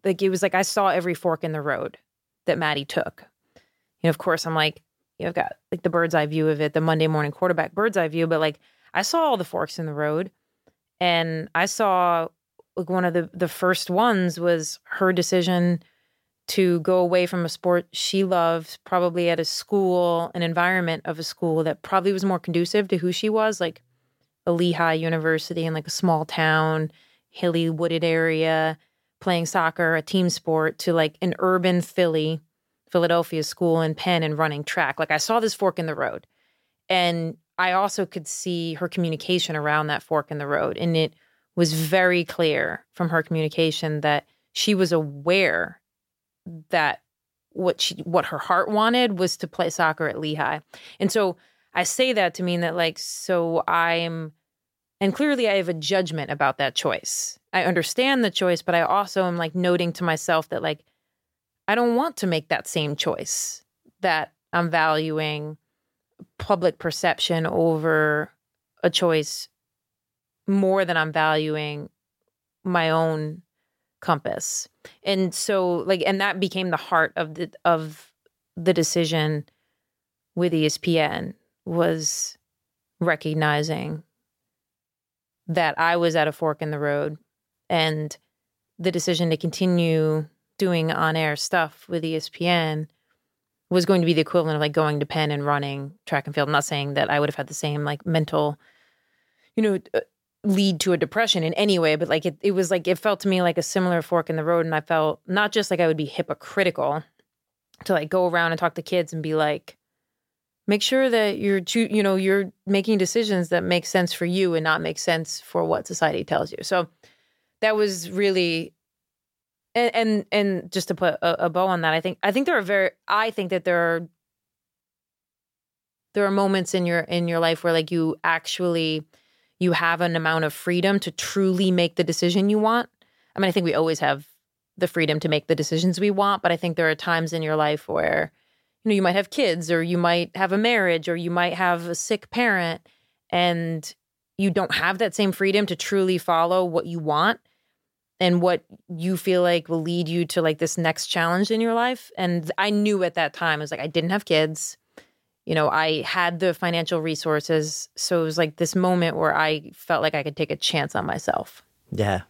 like it was like I saw every fork in the road that Maddy took. You know, of course I'm like, you know, I've got like the bird's eye view of it, the Monday morning quarterback bird's eye view, but like I saw all the forks in the road and I saw like one of the the first ones was her decision to go away from a sport she loved, probably at a school, an environment of a school that probably was more conducive to who she was, like a Lehigh University in like a small town, hilly wooded area, playing soccer, a team sport, to like an urban Philly, Philadelphia school in Penn and running track. Like I saw this fork in the road. And I also could see her communication around that fork in the road. And it was very clear from her communication that she was aware that what she what her heart wanted was to play soccer at Lehigh. And so I say that to mean that like so I'm and clearly I have a judgment about that choice. I understand the choice, but I also am like noting to myself that like I don't want to make that same choice that I'm valuing public perception over a choice more than I'm valuing my own compass. And so like and that became the heart of the of the decision with ESPN was recognizing that I was at a fork in the road and the decision to continue doing on-air stuff with ESPN was going to be the equivalent of like going to Penn and running track and field. I'm not saying that I would have had the same like mental, you know, lead to a depression in any way, but like it, it was like it felt to me like a similar fork in the road. And I felt not just like I would be hypocritical to like go around and talk to kids and be like, make sure that you're you know, you're making decisions that make sense for you and not make sense for what society tells you. So that was really and and, and just to put a, a bow on that, I think I think there are very I think that there are there are moments in your in your life where like you actually you have an amount of freedom to truly make the decision you want. I mean, I think we always have the freedom to make the decisions we want, but I think there are times in your life where you know you might have kids or you might have a marriage or you might have a sick parent and you don't have that same freedom to truly follow what you want and what you feel like will lead you to like this next challenge in your life and i knew at that time i was like i didn't have kids you know, I had the financial resources. So it was like this moment where I felt like I could take a chance on myself. Yeah.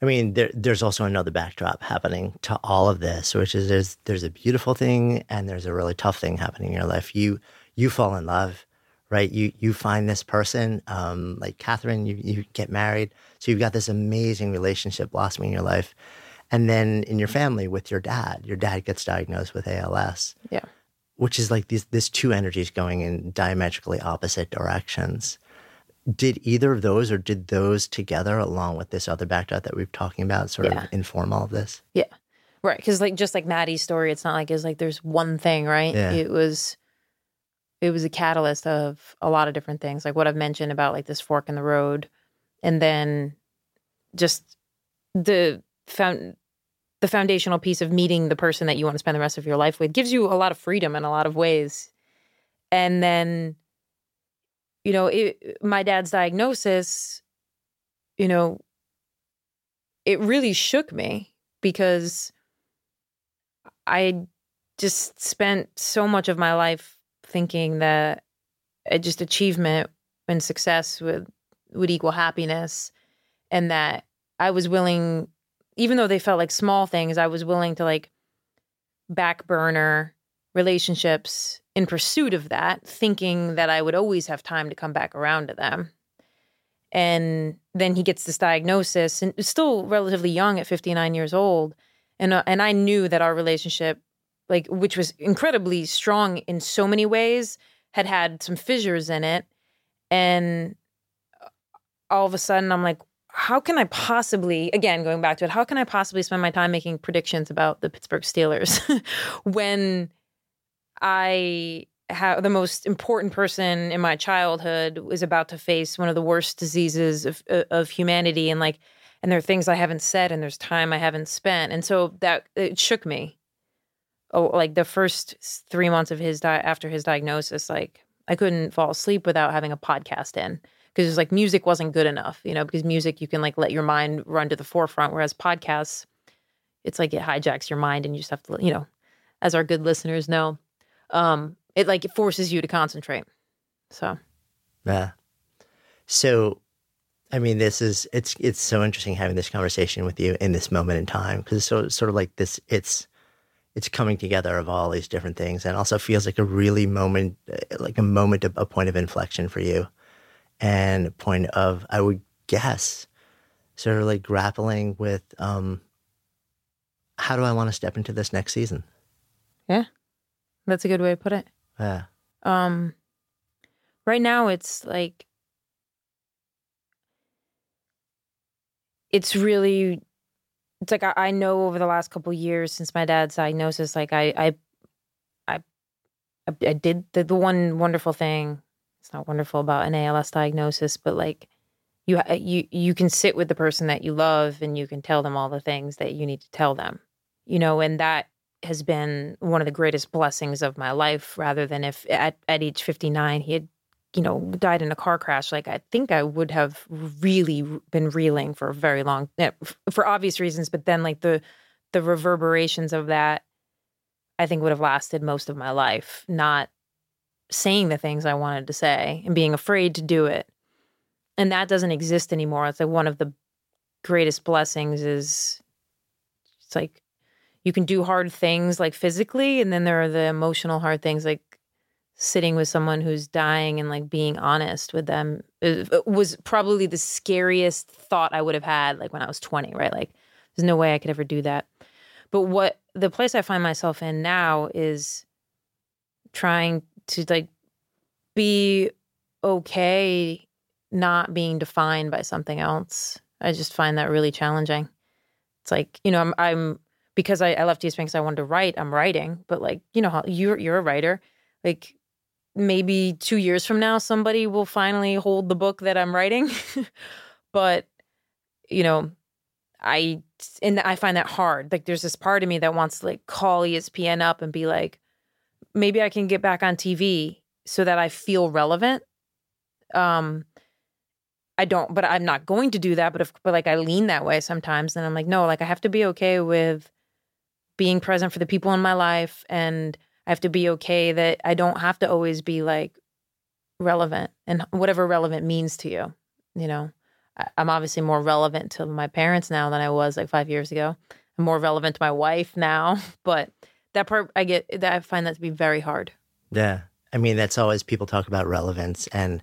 I mean, there, there's also another backdrop happening to all of this, which is there's there's a beautiful thing and there's a really tough thing happening in your life. You you fall in love, right? You you find this person, um, like Kathryn. You you get married, so you've got this amazing relationship blossoming in your life, and then in your family with your dad, your dad gets diagnosed with ALS. Yeah which is like these this two energies going in diametrically opposite directions. Did either of those, or did those together, along with this other backdrop that we've talking about, sort yeah. of inform all of this? Yeah, right. Because like just like Maddy's story, it's not like it's like there's one thing, right? Yeah. It was it was a catalyst of a lot of different things, like what I've mentioned about like this fork in the road, and then just the found the foundational piece of meeting the person that you want to spend the rest of your life with gives you a lot of freedom in a lot of ways. And then, you know, it, my dad's diagnosis, you know, it really shook me because I just spent so much of my life thinking that just achievement and success would would equal happiness and that I was willing even though they felt like small things I was willing to like back burner relationships in pursuit of that thinking that I would always have time to come back around to them and then he gets this diagnosis and still relatively young at 59 years old and uh, and I knew that our relationship like which was incredibly strong in so many ways, had had some fissures in it. And all of a sudden, I'm like, how can I possibly, again, going back to it, how can I possibly spend my time making predictions about the Pittsburgh Steelers when I have the most important person in my childhood was about to face one of the worst diseases of, uh, of humanity and like, and there are things I haven't said and there's time I haven't spent. And so that it shook me oh, like the first three months of his di- after his diagnosis, like I couldn't fall asleep without having a podcast in because it's like music wasn't good enough, you know, because music you can like let your mind run to the forefront, whereas podcasts, it's like it hijacks your mind and you just have to, you know, as our good listeners know, um, it like it forces you to concentrate. So, yeah. So, I mean, this is it's it's so interesting having this conversation with you in this moment in time because it's so, sort of like this. It's it's coming together of all these different things and also feels like a really moment like a moment a point of inflection for you and a point of i would guess sort of like grappling with um how do i want to step into this next season? Yeah. That's a good way to put it. Yeah. Um right now it's like it's really it's like I, I know over the last couple years since my dad's diagnosis, like I I I I did the, the one wonderful thing. It's not wonderful about an ALS diagnosis, but like you you you can sit with the person that you love and you can tell them all the things that you need to tell them. You know, and that has been one of the greatest blessings of my life rather than if at, at age 59 he had you know, died in a car crash, like I think I would have really been reeling for a very long, eh, for obvious reasons. But then, like the the reverberations of that, I think would have lasted most of my life. Not saying the things I wanted to say and being afraid to do it, and that doesn't exist anymore. It's like one of the greatest blessings is it's like you can do hard things like physically, and then there are the emotional hard things like sitting with someone who's dying and like being honest with them it was probably the scariest thought I would have had like when I was 20, right? Like there's no way I could ever do that. But what the place I find myself in now is trying to like be okay not being defined by something else. I just find that really challenging. It's like, you know, I'm I'm because I, I left ESPN because I wanted to write, I'm writing, but like, you know how you're you're a writer. Like maybe two years from now, somebody will finally hold the book that I'm writing. but, you know, I, and I find that hard. Like, there's this part of me that wants to like call ESPN up and be like, maybe I can get back on TV so that I feel relevant. Um, I don't, but I'm not going to do that. But if, but like, I lean that way sometimes, and I'm like, no, like, I have to be okay with being present for the people in my life and I have to be okay that I don't have to always be like relevant and whatever relevant means to you. You know, I'm obviously more relevant to my parents now than I was like five years ago. I'm more relevant to my wife now, but that part I get that I find that to be very hard. Yeah. I mean, that's always people talk about relevance and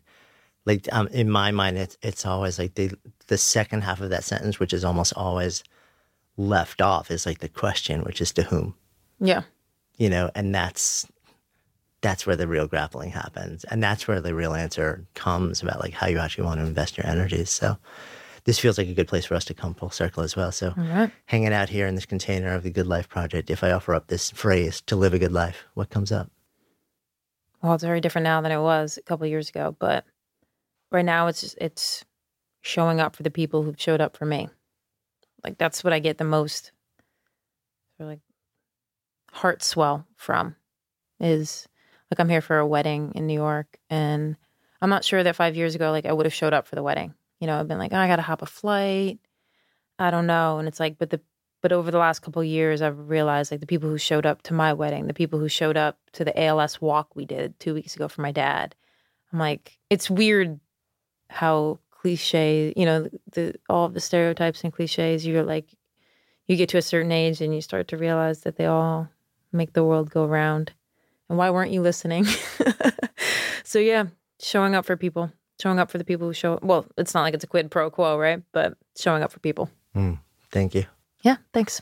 like um, in my mind, it's it's always like the the second half of that sentence, which is almost always left off, is like the question, which is to whom. Yeah you know, and that's that's where the real grappling happens, and that's where the real answer comes about like how you actually want to invest your energies. So this feels like a good place for us to come full circle as well. So right. hanging out here in this container of the Good Life Project, if I offer up this phrase to live a good life, what comes up? well, it's very different now than it was a couple years ago, but right now it's just, it's showing up for the people who've showed up for me. Like that's what I get the most or like heart swell from is like I'm here for a wedding in New York and I'm not sure that 5 years ago like I would have showed up for the wedding. You know, I've been like, oh, I got to hop a flight. I don't know, and it's like but the but over the last couple years I've realized like the people who showed up to my wedding, the people who showed up to the ALS walk we did 2 weeks ago for my dad. I'm like, it's weird how cliche, you know, the all the stereotypes and cliches, you're like you get to a certain age and you start to realize that they all make the world go round. And why weren't you listening? so yeah, showing up for people, showing up for the people who show well, it's not like it's a quid pro quo, right? But showing up for people. Mm, thank you. Yeah, thanks.